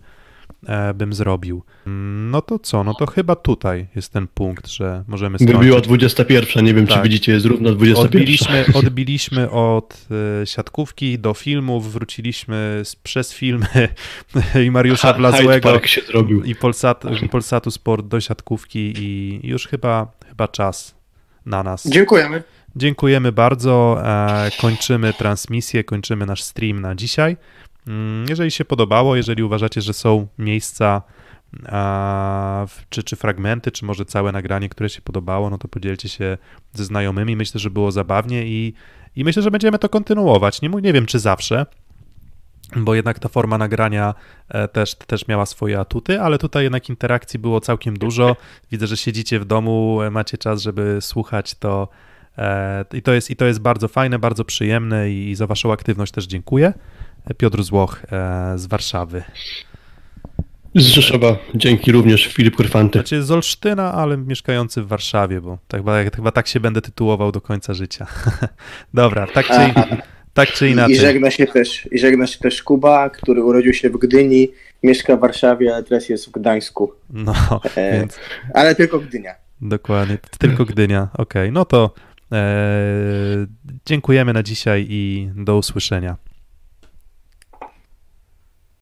e, bym zrobił. Mm, no to co? No to chyba tutaj jest ten punkt, że możemy skończyć. Wybiła 21, nie wiem tak. czy widzicie, jest równo 21. Odbiliśmy, *laughs* odbiliśmy od e, siatkówki do filmów, wróciliśmy z, przez filmy *laughs* i Mariusza Blazłego i Polsat, Polsatu Sport do siatkówki i już chyba, chyba czas na nas. Dziękujemy. Dziękujemy bardzo. E, kończymy transmisję, kończymy nasz stream na dzisiaj. Mm, jeżeli się podobało, jeżeli uważacie, że są miejsca czy, czy fragmenty, czy może całe nagranie, które się podobało, no to podzielcie się ze znajomymi. Myślę, że było zabawnie i, i myślę, że będziemy to kontynuować. Nie, nie wiem, czy zawsze, bo jednak ta forma nagrania e, też, też miała swoje atuty, ale tutaj jednak interakcji było całkiem dużo. Widzę, że siedzicie w domu, macie czas, żeby słuchać to. E, I to jest, i to jest bardzo fajne, bardzo przyjemne i za Waszą aktywność też dziękuję. Piotr Złoch e, z Warszawy. Z Rzeszowa, dzięki również Filip Kurfanty. Znaczy z Olsztyna, ale mieszkający w Warszawie, bo tak, chyba, tak się będę tytułował do końca życia. *laughs* Dobra, tak czy, *laughs* tak czy inaczej. I żegna, się też, I żegna się też Kuba, który urodził się w Gdyni, mieszka w Warszawie, ale teraz jest w Gdańsku. No, e, więc... Ale tylko Gdynia. Dokładnie, tylko Gdynia. Okej, okay, no to e, dziękujemy na dzisiaj i do usłyszenia.